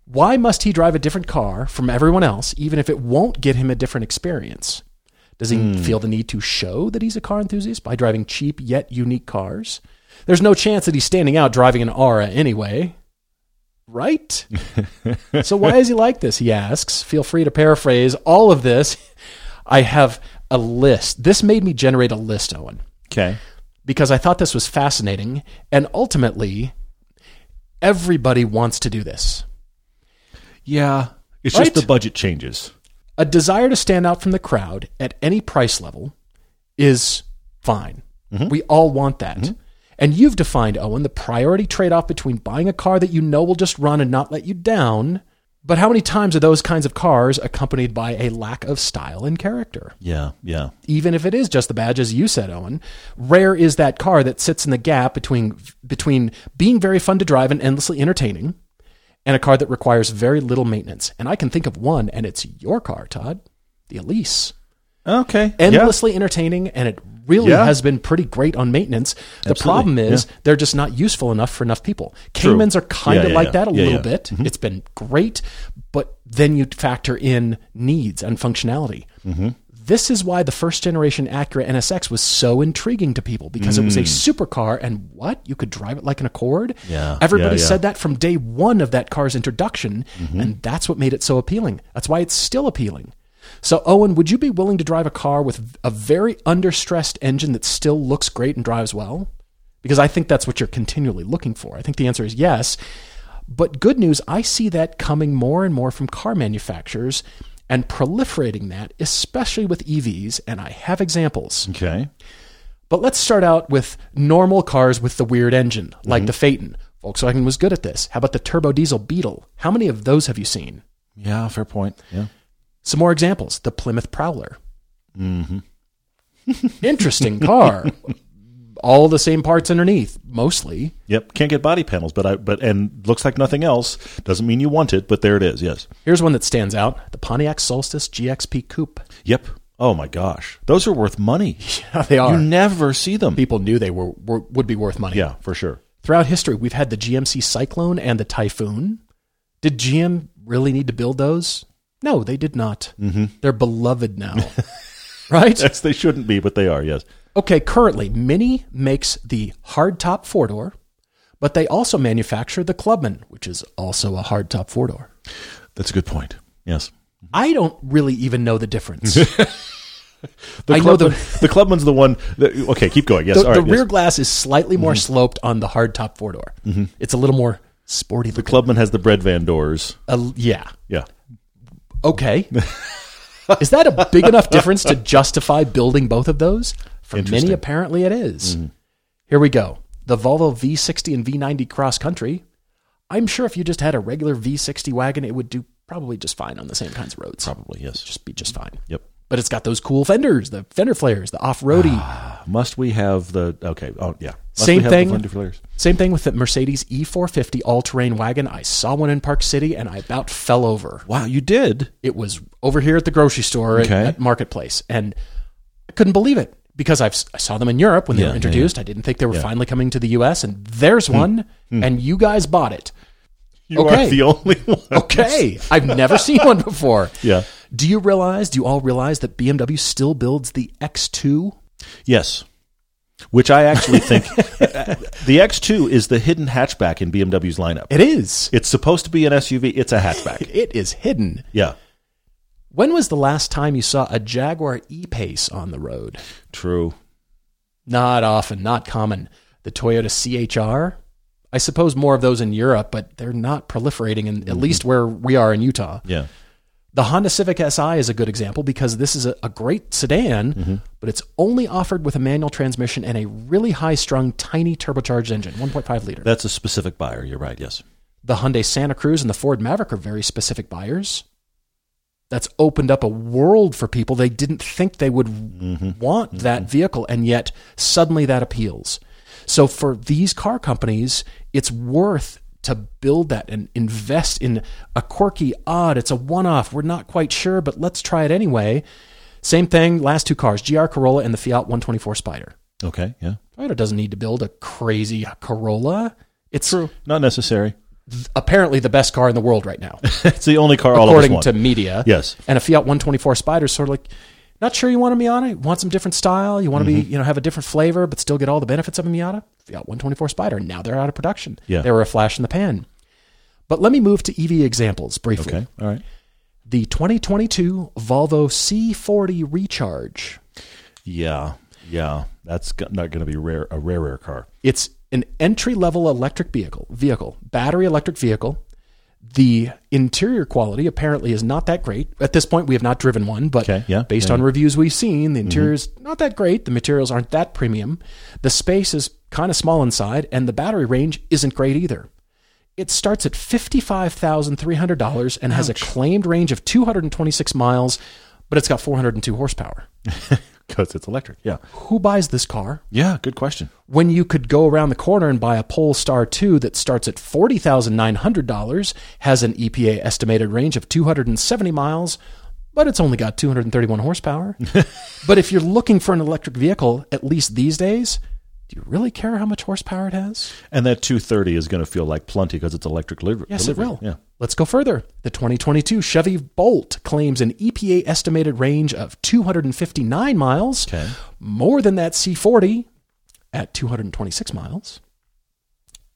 Why must he drive a different car from everyone else, even if it won't get him a different experience? Does he feel the need to show that he's a car enthusiast by driving cheap yet unique cars? There's no chance that he's standing out driving an Aura anyway. Right? so why is he like this? He asks. Feel free to paraphrase all of this. I have a list. This made me generate a list, Owen, Okay. because I thought this was fascinating. And ultimately, everybody wants to do this. Yeah. It's Right? just the budget changes. A desire to stand out from the crowd at any price level is fine. Mm-hmm. We all want that. Mm-hmm. And you've defined, Owen, the priority trade off between buying a car that you know will just run and not let you down. But how many times are those kinds of cars accompanied by a lack of style and character? Yeah. Yeah. even if it is just the badge, as you said, Owen, rare is that car that sits in the gap between between being very fun to drive and endlessly entertaining, and a car that requires very little maintenance. And I can think of one, and it's your car, Todd, the Elise. Okay. Endlessly entertaining, and it really Yeah. has been pretty great on maintenance. The Absolutely. problem is Yeah. they're just not useful enough for enough people. True. Caymans are kind of yeah, like yeah. that a Yeah, little yeah. bit. It's been great, but then you factor in needs and functionality. Mm-hmm. This is why the first generation Acura NSX was so intriguing to people because it was a Mm. supercar and what? You could drive it like an Accord? Yeah, Everybody yeah, Mm-hmm. yeah. said that from day one of that car's introduction, and that's what made it so appealing. That's why it's still appealing. So, Owen, would you be willing to drive a car with a very understressed engine that still looks great and drives well? Because I think that's what you're continually looking for. I think the answer is yes. But good news, I see that coming more and more from car manufacturers and proliferating that, especially with EVs, and I have examples. Okay. But let's start out with normal cars with the weird engine, like mm-hmm. the Phaeton. Volkswagen was good at this. How about the turbo diesel Beetle? How many of those have you seen? Yeah. Fair point. Yeah. Some more examples. The Plymouth Prowler. Mm-hmm. Interesting car. All the same parts underneath, mostly. Yep. Can't get body panels, but I but and looks like nothing else. Doesn't mean you want it, but there it is. Yes. Here's one that stands out the Pontiac Solstice GXP Coupe. Yep. Oh my gosh, those are worth money. Yeah, they are. You never see them. People knew they were, were would be worth money. Yeah, for sure. Throughout history, we've had the GMC Cyclone and the Typhoon. Did GM really need to build those? No, they did not. Mm-hmm. They're beloved now. right? Yes, they shouldn't be, but they are. Yes. Okay, currently, Mini makes the hardtop four door, but they also manufacture the Clubman, which is also a hardtop four door. That's a good point. Yes. I don't really even know the difference. The I know Clubman, the Clubman's the one. That, okay, keep going. Yes. the the rear yes. Mm-hmm. glass is slightly more sloped on the hardtop four door. It's a little more sporty. The Clubman has the bread van doors. Uh, yeah. Yeah. Okay. is that a big enough difference to justify building both of those? For many, apparently, it is. Mm-hmm. Here we go. The Volvo V60 and V90 cross country. I'm sure if you just had a regular V60 wagon, it would do probably just fine on the same kinds of roads. Probably yes. Just be just fine. Yep. But it's got those cool fenders, the fender flares, the off-roady. Ah, must we have the? Okay. Oh yeah. Same thing. Same thing with the Mercedes E450 all-terrain wagon. I saw one in Park City and I about fell over. Wow, you did. it was over here at the grocery store at- Okay. at, Marketplace, and I couldn't believe it because I've I saw them in Europe when they Yeah, were yeah, introduced. I didn't think they were Yeah. finally coming to the U.S. And there's hmm. one, hmm. and you guys bought it. You Okay. are the only one. Okay, I've never seen one before. Yeah. Do you realize? Do you all realize that BMW still builds the X2? Yes. Which I actually think the X2 is the hidden hatchback in BMW's lineup. It is. It's supposed to be an SUV. It's a hatchback. It is hidden. Yeah. When was the last time you saw a Jaguar E-Pace on the road? True. Not often, not common. The Toyota CHR? I suppose more of those in Europe, but they're not proliferating, in, at mm-hmm. least where we are in Utah. Yeah. The Honda Civic Si is a good example because this is a, a great sedan, mm-hmm. but it's only offered with a manual transmission and a really high strung, tiny turbocharged engine, 1.5 liter. That's a specific buyer. You're right. Yes. The Hyundai Santa Cruz and the Ford Maverick are very specific buyers. That's opened up a world for people. They didn't think they would mm-hmm. want mm-hmm. that vehicle, and yet suddenly that appeals. So for these car companies, it's worth to build that and invest in a quirky, odd, it's a one off. We're not quite sure, but let's try it anyway. Same thing, last two cars, GR Corolla and the Fiat 124 Spider. Okay. Yeah. Toyota doesn't need to build a crazy Corolla. It's true, Not necessary. apparently the best car in the world right now. it's the only car all of us according to media. Yes. And a Fiat 124 Spider is sort of like, not sure you want a Miata. You want some different style. You want to Mm-hmm. be, you know, have a different flavor, but still get all the benefits of a Miata. Fiat 124 Spider. Now they're out of production. Yeah. They were a flash in the pan. But let me move to EV examples briefly. Okay. All right. The 2022 Volvo C40 Recharge. Yeah. Yeah. That's not going to be rare. A rare, rare car. It's an entry level electric vehicle, vehicle, battery electric vehicle. The interior quality apparently is not that great. At this point, we have not driven one, but Okay, yeah, based yeah. on reviews we've seen, the mm-hmm. interior is not that great. The materials aren't that premium. The space is kind of small inside, and the battery range isn't great either. It starts at $55,300 and has a claimed range of 226 miles, but it's got 402 horsepower. Because it's electric. Yeah. Who buys this car? Yeah. Good question. when you could go around the corner and buy a Polestar 2 that starts at $40,900, has an EPA estimated range of 270 miles, but it's only got 231 horsepower. but if you're looking for an electric vehicle, at least these days, do you really care how much horsepower it has? And that 230 is going to feel like plenty because it's electric li- Yes, delivery. it will. Yeah. Let's go further. The 2022 Chevy Bolt claims an EPA estimated range of 259 miles, Okay. more than that C40 at 226 miles.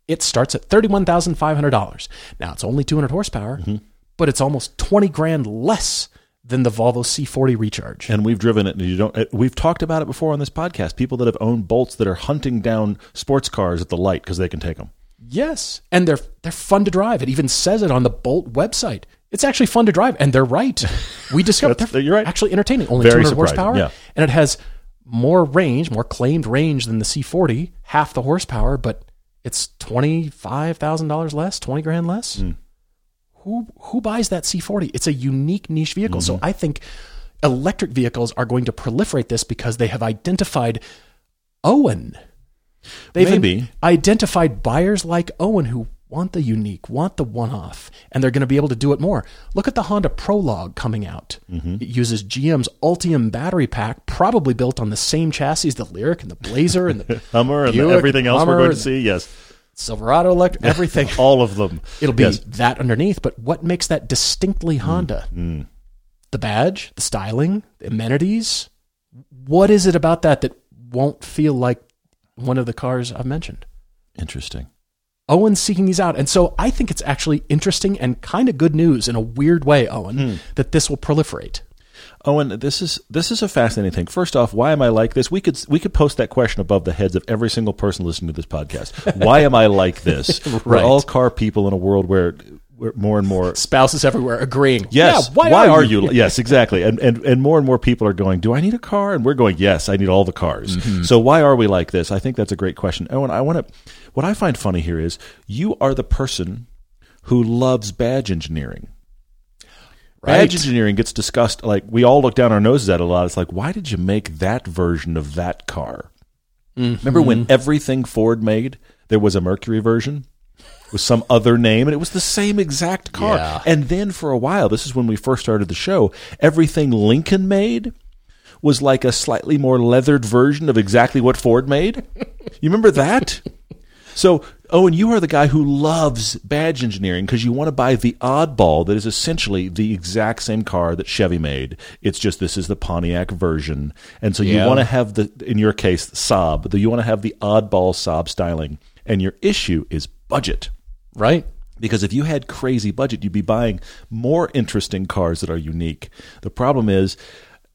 It starts at $31,500. Now, it's only 200 horsepower, Mm-hmm. but it's almost 20 grand less than the Volvo C40 Recharge. And we've driven it, and you don't. We've talked about it before on this podcast. People that have owned bolts that are hunting down sports cars at the light because they can take them. Yes, and they're they're fun to drive. It even says it on the Bolt website. It's actually fun to drive, and they're right. We discovered they're you're right. actually entertaining. Only Very 200 surprising, horsepower, yeah. and it has more range, more claimed range than the C40, half the horsepower, but it's twenty five thousand dollars less, twenty grand less. Hmm. Who who buys that C40? It's a unique niche vehicle. So Mm-hmm. I think electric vehicles are going to proliferate this because they have identified Owen. They've Maybe. identified buyers like Owen who want the unique, want the one off, and they're going to be able to do it more. Look at the Honda Prologue coming out. Mm-hmm. It uses GM's Ultium battery pack, probably built on the same chassis, the Lyriq and the Blazer and the Hummer and Buick, everything else we're going to see. Yes, Silverado electric, everything. all of them. It'll be Yes. Mm, that underneath, but what makes that distinctly Honda? The badge, the styling, the amenities. What is it about that that won't feel like one of the cars I've mentioned? interesting. Owen's seeking these out. And so I think it's actually interesting and kind of good news in a weird way, Owen, Hmm. that this will proliferate. Owen, this is this is a fascinating thing. First off, why am I like this? We could we could post that question above the heads of every single person listening to this podcast. Why am I like this? We're Right. all car people in a world where, where more and more Spouses everywhere agreeing. Yes. Yeah, why, are, you? Yes, exactly. And, and and more and more people are going, Do I need a car? And we're going, Yes, I need all the cars. Mm-hmm. So why are we like this? I think that's a great question. Owen, I want to what I find funny here is you are the person who loves badge engineering. Badge engineering gets discussed like we all look down our noses at it a lot. It's like, why did you make that version of that car? Remember Mm-hmm. when everything Ford made, there was a Mercury version with some other name, and it was the same exact car. Yeah. And then for a while, this is when we first started the show, everything Lincoln made was like a slightly more leathered version of exactly what Ford made. You remember that? So, Oh, Owen, you are the guy who loves badge engineering because you want to buy the oddball that is essentially the exact same car that Chevy made. It's just this is the Pontiac version. And so you want to have the, in your case, Saab, you want to have the oddball Saab styling. And your issue is budget. Right. Because if you had crazy budget, you'd be buying more interesting cars that are unique. The problem is,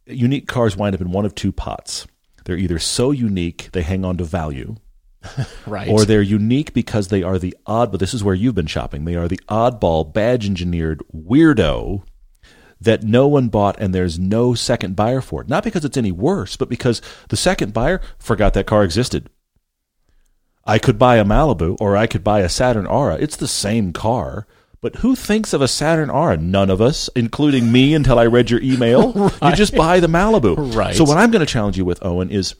unique cars wind up in one of two pots. They're either so unique they hang on to value, Right. or they're unique because they are the odd. But this is where you've been shopping. They are the oddball, badge engineered weirdo that no one bought, and there's no second buyer for it. Not because it's any worse, but because the second buyer forgot that car existed. I could buy a Malibu or I could buy a Saturn Aura. It's the same car. But who thinks of a Saturn Aura? None of us, including me until I read your email. You just buy the Malibu. Right. So what I'm going to challenge you with, Owen, is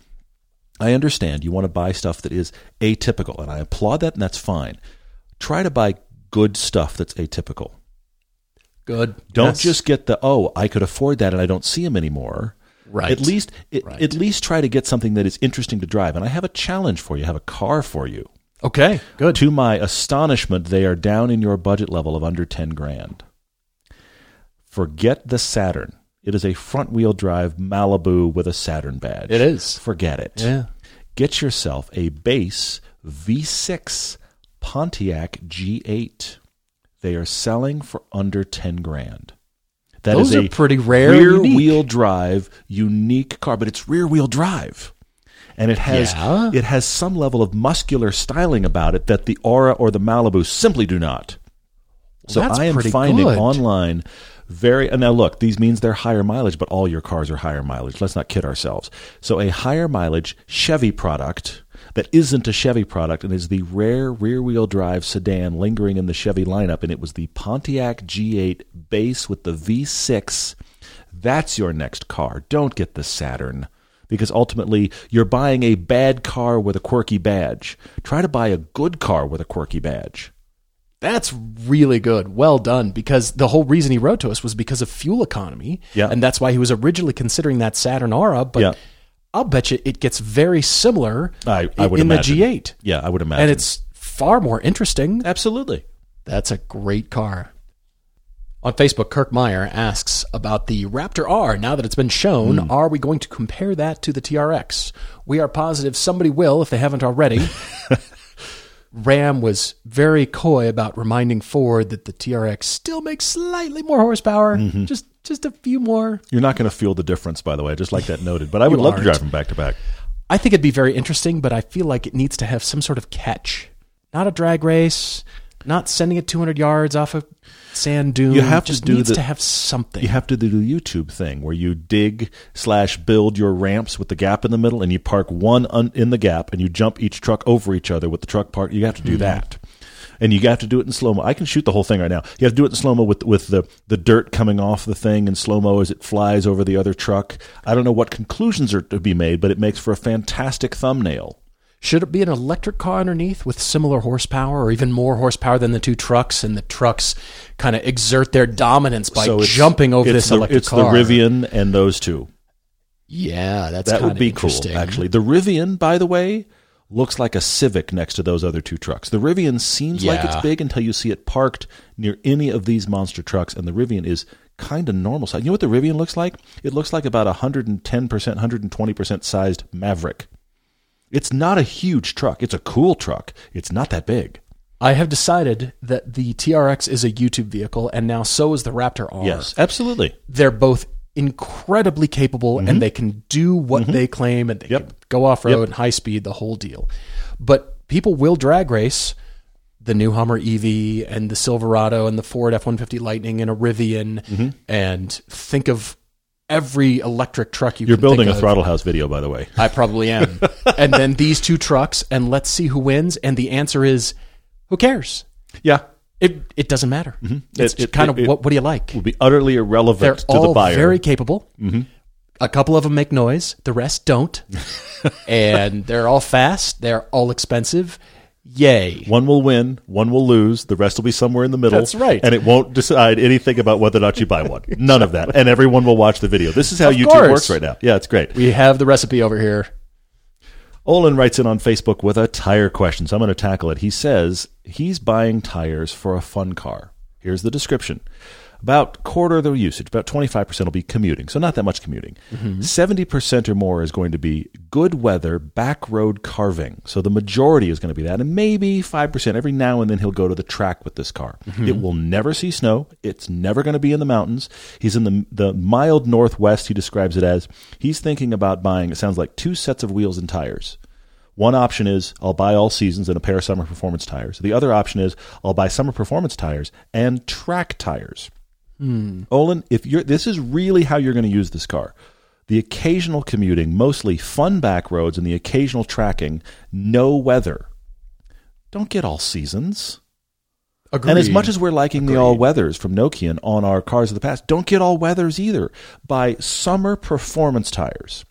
I understand you want to buy stuff that is atypical, and I applaud that, and that's fine. Try to buy good stuff that's atypical. Good. Don't Yes. just get the oh, I could afford that and I don't see them anymore. Right. At least it, Right. at least try to get something that is interesting to drive. And I have a challenge for you. I have a car for you. Okay. Good. To my astonishment, they are down in your budget level of under 10 grand. Forget the Saturn. It is a front wheel drive Malibu with a Saturn badge. It is. Forget it. Yeah. Get yourself a base V6 Pontiac G8. They are selling for under 10 grand. That is Those are a pretty rare rear unique. wheel drive unique car, but it's rear wheel drive. And it has Yeah. it has some level of muscular styling about it that the Aura or the Malibu simply do not. So that's I am finding good. online very and now look, these means they're higher mileage, but all your cars are higher mileage. Let's not kid ourselves. So a higher mileage Chevy product that isn't a Chevy product and is the rare rear wheel drive sedan lingering in the Chevy lineup, and it was the Pontiac G8 base with the V6. That's your next car. Don't get the Saturn. Because ultimately, you're buying a bad car with a quirky badge. Try to buy a good car with a quirky badge. That's really good. Well done. Because the whole reason he wrote to us was because of fuel economy. Yeah. And that's why he was originally considering that Saturn Aura. But Yeah. I'll bet you it gets very similar I, I in- would in imagine. the G8. Yeah, I would imagine. And it's far more interesting. absolutely. That's a great car. On Facebook, Kirk Meyer asks about the Raptor R. Now that it's been shown, Hmm. are we going to compare that to the TRX? We are positive somebody will if they haven't already. Ram was very coy about reminding Ford that the TRX still makes slightly more horsepower, Mm-hmm. just just a few more. You're not going to feel the difference, by the way. I just like that noted. But I would love to aren't. drive them back to back. I think it'd be very interesting, but I feel like it needs to have some sort of catch. Not a drag race, not sending it 200 yards off a sand dune. You have to do needs the- to have something. You have to do the YouTube thing where you dig slash build your ramps with the gap in the middle, and you park one un- in the gap, and you jump each truck over each other with the truck parked. You have to do Mm-hmm. that, and you have to do it in slow mo. I can shoot the whole thing right now. You have to do it in slow mo with with the the dirt coming off the thing in slow mo as it flies over the other truck. I don't know what conclusions are to be made, but it makes for a fantastic thumbnail. Should it be an electric car underneath with similar horsepower or even more horsepower than the two trucks, and the trucks kind of exert their dominance by so jumping over it's this the, electric it's car? the Rivian and those two. Yeah, that's that would be cool, actually. The Rivian, by the way, looks like a Civic next to those other two trucks. The Rivian seems like it's big until you see it parked near any of these monster trucks, and the Rivian is kind of normal size. You know what the Rivian looks like? It looks like about a 110%, 120% sized Maverick. It's not a huge truck. It's a cool truck. It's not that big. I have decided that the TRX is a YouTube vehicle, and now so is the Raptor R. Yes, absolutely. they're both incredibly capable and they can do what they claim and they Mm-hmm. Yep. can go off road Yep. and high speed, the whole deal. But people will drag race the new Hummer EV and the Silverado and the Ford F 150 Lightning and a Rivian Mm-hmm. and think of every electric truck you You're building a of. Throttle House video, by the way. I probably am. and then these two trucks, and let's see who wins. And the answer is who cares? Yeah. It, it doesn't matter. It's Mm-hmm. It- it- kind of what, what do you like? Will be utterly irrelevant They're to all the buyer. very capable. A couple of them make noise. The rest don't. and they're all fast. They're all expensive. Yay. One will win, one will lose, the rest will be somewhere in the middle. That's right. And it won't decide anything about whether or not you buy one. None of that. And everyone will watch the video. This is how Of YouTube course. works right now. Yeah, it's great. We have the recipe over here. Olin writes in on Facebook with a tire question, so I'm going to tackle it. He says he's buying tires for a fun car. Here's the description about quarter of the usage, about 25% will be commuting. So not that much commuting. 70% or more is going to be good weather, back road carving. So the majority is going to be that. And maybe 5% every now and then he'll go to the track with this car. Mm-hmm. It will never see snow. It's never going to be in the mountains. He's in the, the mild northwest, he describes it as. He's thinking about buying, it sounds like, two sets of wheels and tires. One option is I'll buy all seasons and a pair of summer performance tires. The other option is I'll buy summer performance tires and track tires. Hmm. Olin, if you're this is really how you're going to use this car. The occasional commuting, mostly fun back roads, and the occasional tracking, no weather. Don't get all seasons. Agreed. And as much as we're liking the all weathers from Nokian on our cars of the past, don't get all weathers either. Buy summer performance tires.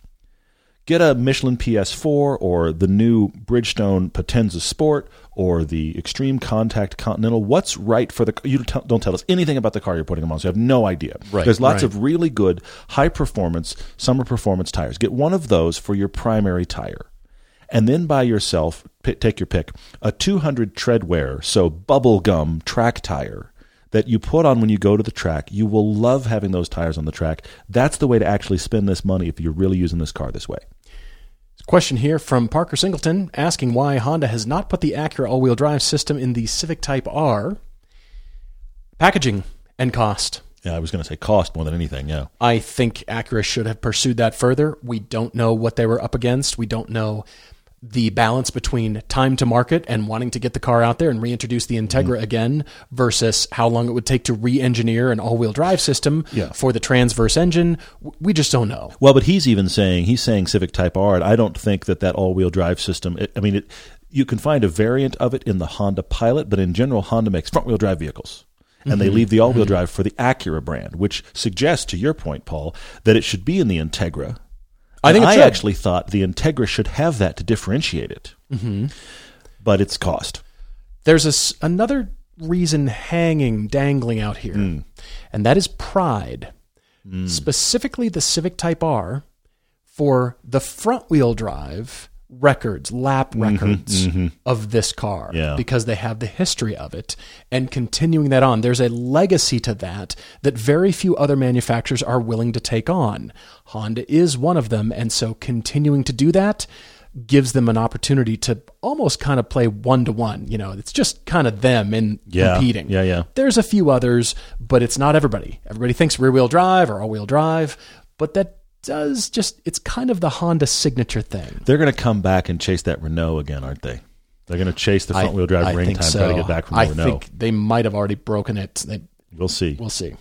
Get a Michelin PS4 or the new Bridgestone Potenza Sport or the Extreme Contact Continental. What's right for the you don't tell- us anything about the car you're putting them on, so you have no idea. Right, There's lots right. of really good high performance summer performance tires. Get one of those for your primary tire and then buy yourself take your pick a 200 treadwear so bubble gum track tire that you put on when you go to the track you will love having those tires on the track that's the way to actually spend this money if you're really using this car this way Question here from Parker Singleton asking why Honda has not put the Acura all wheel drive system in the Civic Type R. Packaging and cost. yeah i was going to say cost more than anything yeah I think Acura should have pursued that further. We don't know what they were up against. We don't know the balance between time to market and wanting to get the car out there and reintroduce the Integra again versus how long it would take to re-engineer an all-wheel drive system Yeah. for the transverse engine. We just don't know. well but he's even saying he's saying civic type r and i don't think that that all-wheel drive system it, i mean it, you can find a variant of it in the honda pilot but in general honda makes front-wheel drive vehicles and Mm-hmm. they leave the all-wheel drive for the Acura brand, which suggests, to your point, Paul, that it should be in the Integra. I think I actually thought the Integra should have that to differentiate it, mm-hmm. but it's cost. There's a another reason hanging, dangling out here, and that is pride. Specifically, the Civic Type R for the front wheel drive records, lap mm-hmm, records mm-hmm. of this car, Yeah. because they have the history of it, and continuing that on. There's a legacy to that that very few other manufacturers are willing to take on. Honda is one of them, and so continuing to do that gives them an opportunity to almost kind of play one to one. You know, it's just kind of them in Yeah. competing. Yeah, yeah. There's a few others, but it's not everybody. Everybody thinks rear wheel drive or all wheel drive, but that does just it's kind of the Honda signature thing. They're going to come back and chase that Renault again, aren't they? They're going to chase the front wheel drive I ring time, so. try to get back from I the Renault. think they might have already broken it. They, we'll see. we'll see.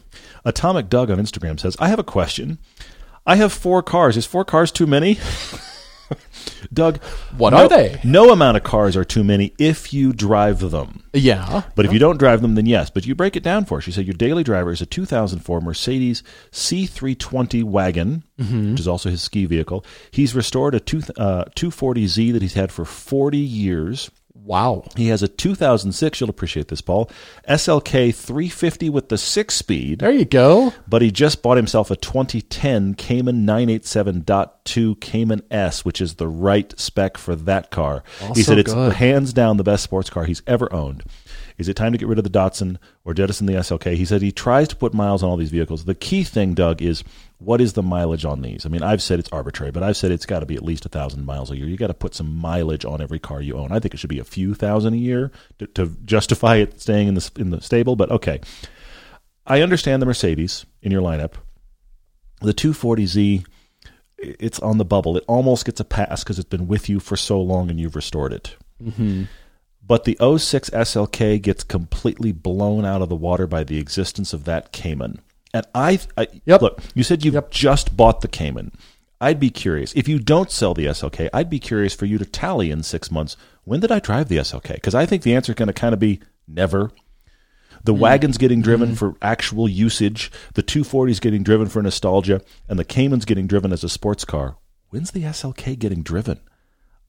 Atomic Doug on Instagram says, I have a question. I have four cars. Is four cars too many? Doug, What no- are they? No amount of cars are too many if you drive them. Yeah, But if you don't drive them, then yes. But you break it down for us. You said your daily driver is a 2004 Mercedes C320 wagon, Mm-hmm. which is also his ski vehicle. He's restored a two, uh, 240Z that he's had for 40 years. Wow. He has a 2006, you'll appreciate this, Paul, SLK 350 with the six speed. There you go. But he just bought himself a 2010 Cayman 987.2 Cayman S, which is the right spec for that car. he Also said it's good. hands down the best sports car he's ever owned. Is it time to get rid of the Datsun or jettison the SLK? He said he tries to put miles on all these vehicles. The key thing, Doug, is what is the mileage on these? I mean, I've said it's arbitrary, but I've said it's got to be at least a thousand miles a year. You got to put some mileage on every car you own. I think it should be a few thousand a year to, to justify it staying in the in the stable. But okay, I understand the Mercedes in your lineup. The 240Z, it's on the bubble. It almost gets a pass because it's been with you for so long and you've restored it. Mm-hmm. But the 06 SLK gets completely blown out of the water by the existence of that Cayman. And I, I Yep. look, you said you Yep. just bought the Cayman. I'd be curious if you don't sell the SLK. I'd be curious for you to tally in six months. When did I drive the SLK? Because I think the answer is going to kind of be never. The hmm. wagon's getting driven hmm. for actual usage. The 240's getting driven for nostalgia, and the Cayman's getting driven as a sports car. When's the SLK getting driven?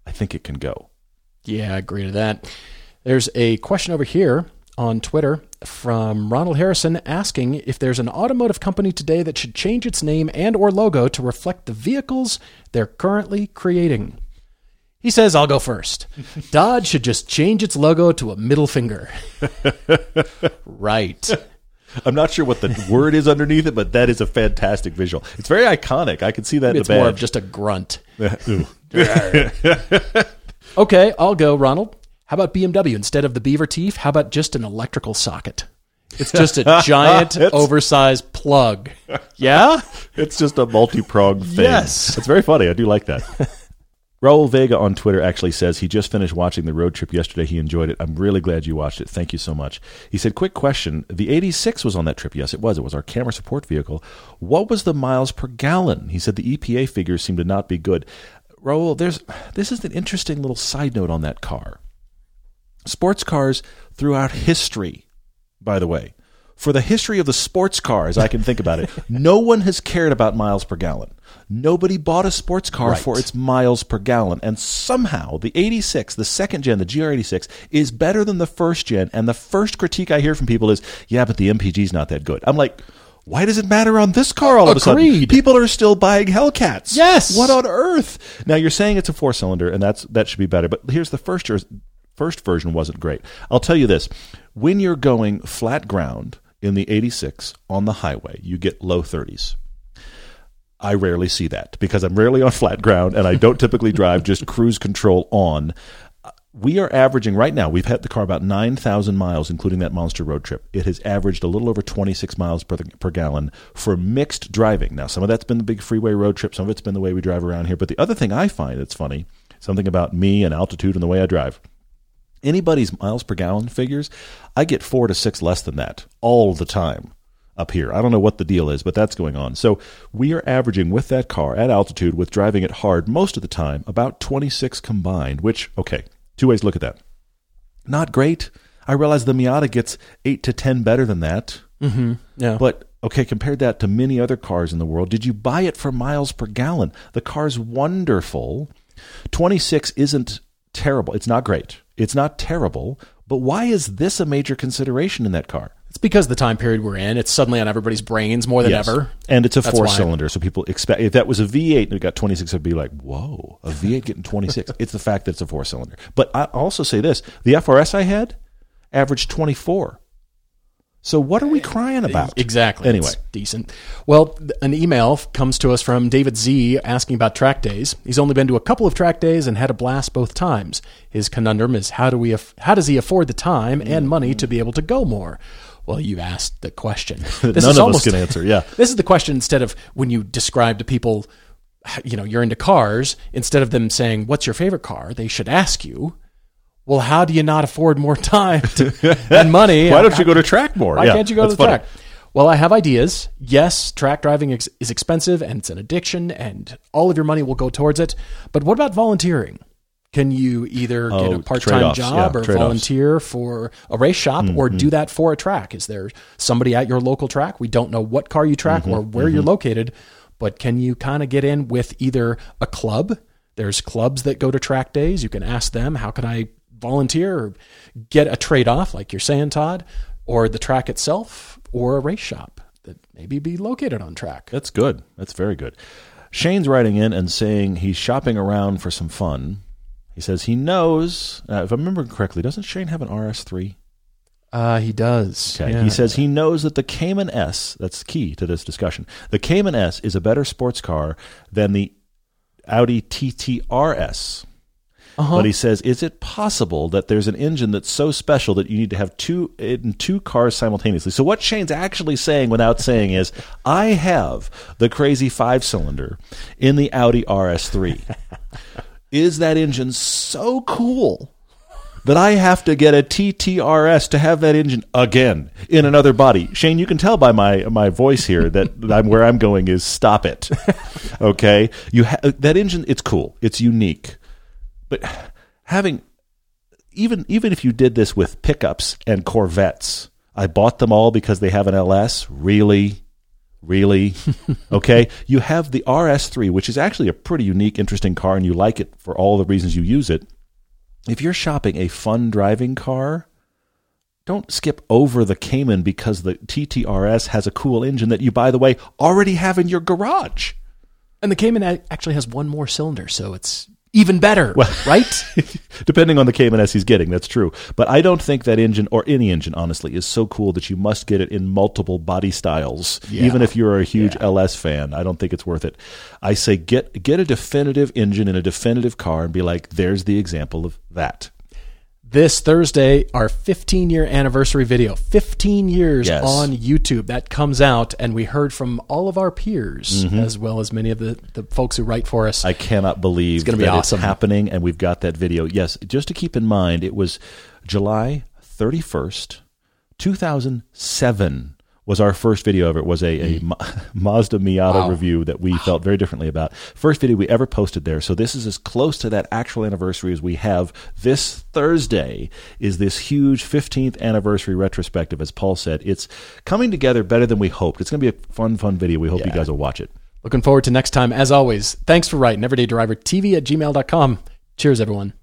I think it can go. Yeah, I agree to that. There's a question over here on Twitter from Ronald Harrison asking if there's an automotive company today that should change its name and or logo to reflect the vehicles they're currently creating. He says, I'll go first. Dodge should just change its logo to a middle finger. right. I'm not sure what the word is underneath it, but that is a fantastic visual. It's very iconic. I can see that It's in the more of just a grunt. Okay, I'll go, Ronald. How about BMW? Instead of the beaver teeth, how about just an electrical socket? It's just a giant, oversized plug. Yeah? It's just a multi-pronged thing. Yes. It's very funny. I do like that. Raul Vega on Twitter actually says he just finished watching the road trip yesterday. He enjoyed it. I'm really glad you watched it. Thank you so much. He said, Quick question. The 86 was on that trip. Yes, it was. It was our camera support vehicle. What was the miles per gallon? He said the EPA figures seem to not be good. Raul, there's this is an interesting little side note on that car. Sports cars throughout history, by the way, for the history of the sports car, as I can think about it, no one has cared about miles per gallon. Nobody bought a sports car Right. for its miles per gallon. And somehow the 86, the second gen, the GR86, is better than the first gen. And the first critique I hear from people is, yeah, but the MPG's not that good. I'm like, why does it matter on this car all of a sudden? People are still buying Hellcats. Yes. What on earth? Now you're saying it's a four cylinder, and that's that should be better. But here's the first first version wasn't great. I'll tell you this: when you're going flat ground in the 86 on the highway, you get low 30s. I rarely see that because I'm rarely on flat ground and I don't typically drive just cruise control on. We are averaging right now, we've had the car about 9,000 miles, including that monster road trip. It has averaged a little over 26 miles per, per gallon for mixed driving. Now, some of that's been the big freeway road trip, some of it's been the way we drive around here. But the other thing I find that's funny, something about me and altitude and the way I drive anybody's miles per gallon figures, I get four to six less than that all the time up here. I don't know what the deal is, but that's going on. So we are averaging with that car at altitude with driving it hard most of the time about 26 combined, which, okay, two ways to look at that. Not great. I realize the Miata gets eight to 10 better than that. Mm-hmm. Yeah. But okay, compared that to many other cars in the world, did you buy it for miles per gallon? The car's wonderful. 26 isn't terrible. It's not great. It's not terrible. But why is this a major consideration in that car? it's because the time period we're in, it's suddenly on everybody's brains more than Yes. ever. And it's a That's four why. cylinder, so people expect if that was a V8 and it got 26, it'd be like, whoa, a V8 getting 26. it's the fact that it's a four cylinder. But I also say this: the FRS I had averaged 24. So what are we crying about? Exactly. Anyway, It's decent. Well, an email comes to us from David Z asking about track days. He's only been to a couple of track days and had a blast both times. His conundrum is how do we how does he afford the time and mm. money to be able to go more? Well, you asked the question. This none is of almost, us can answer. Yeah. This is the question instead of when you describe to people you know, you're into cars, instead of them saying, "What's your favorite car?" they should ask you, "Well, how do you not afford more time to, and money? Why don't you go to track more? Why Yeah, can't you go to the funny. track? Well, I have ideas. Yes, track driving ex- is expensive and it's an addiction, and all of your money will go towards it. But what about volunteering? Can you either get Oh, a part time job yeah, or trade-offs. Mm-hmm. volunteer for a race shop or do that for a track? Is there somebody at your local track? We don't know what car you track Mm-hmm. or where you're located, but can you kind of get in with either a club? There's clubs that go to track days. You can ask them, how can I volunteer or get a trade off, like you're saying, Todd, or the track itself, or a race shop that maybe be located on track. That's good. That's very good. Shane's writing in and saying he's shopping around for some fun. He says he knows, uh, if I remember correctly, doesn't Shane have an RS3? Uh, he does. Okay. He says he knows that the Cayman S, that's key to this discussion, the Cayman S is a better sports car than the Audi TTRS. Uh-huh. But he says, is it possible that there's an engine that's so special that you need to have two in two cars simultaneously? So what Shane's actually saying, without saying, is, I have the crazy five cylinder in the Audi RS3. is that engine so cool that I have to get a TTRS to have that engine again in another body. Shane, you can tell by my my voice here that I'm, where I'm going is stop it. Okay, you ha- that engine. It's cool. It's unique, but having even even if you did this with pickups and Corvettes, I bought them all because they have an LS. Really. Really? Okay. You have the RS3, which is actually a pretty unique, interesting car, and you like it for all the reasons you use it if you're shopping a fun driving car, don't skip over the Cayman because the TTRS has a cool engine that you, by the way, already have in your garage. And the Cayman actually has one more cylinder, so it's even better, right? Depending on the Cayman S he's getting, that's true. But I don't think that engine, or any engine, honestly, is so cool that you must get it in multiple body styles. Yeah. Even if you're a huge LS fan, I don't think it's worth it. I say get get a definitive engine in a definitive car and be like, there's the example of that. This Thursday, our 15 year anniversary video, 15 years Yes. on YouTube, that comes out, and we heard from all of our peers, Mm-hmm. as well as many of the, the folks who write for us. I cannot believe it's gonna be awesome. happening, and we've got that video. Yes, just to keep in mind, it was July 31st, 2007 was our first video of it. was a, a mm. Ma- Mazda Miata Wow. review that we felt very differently about. First video we ever posted there. So this is as close to that actual anniversary as we have. This Thursday is this huge 15th anniversary retrospective. As Paul said, it's coming together better than we hoped. It's going to be a fun, fun video. We hope you guys will watch it. Looking forward to next time. As always, thanks for writing. everyday EverydayDriverTV at gmail.com. Cheers, everyone.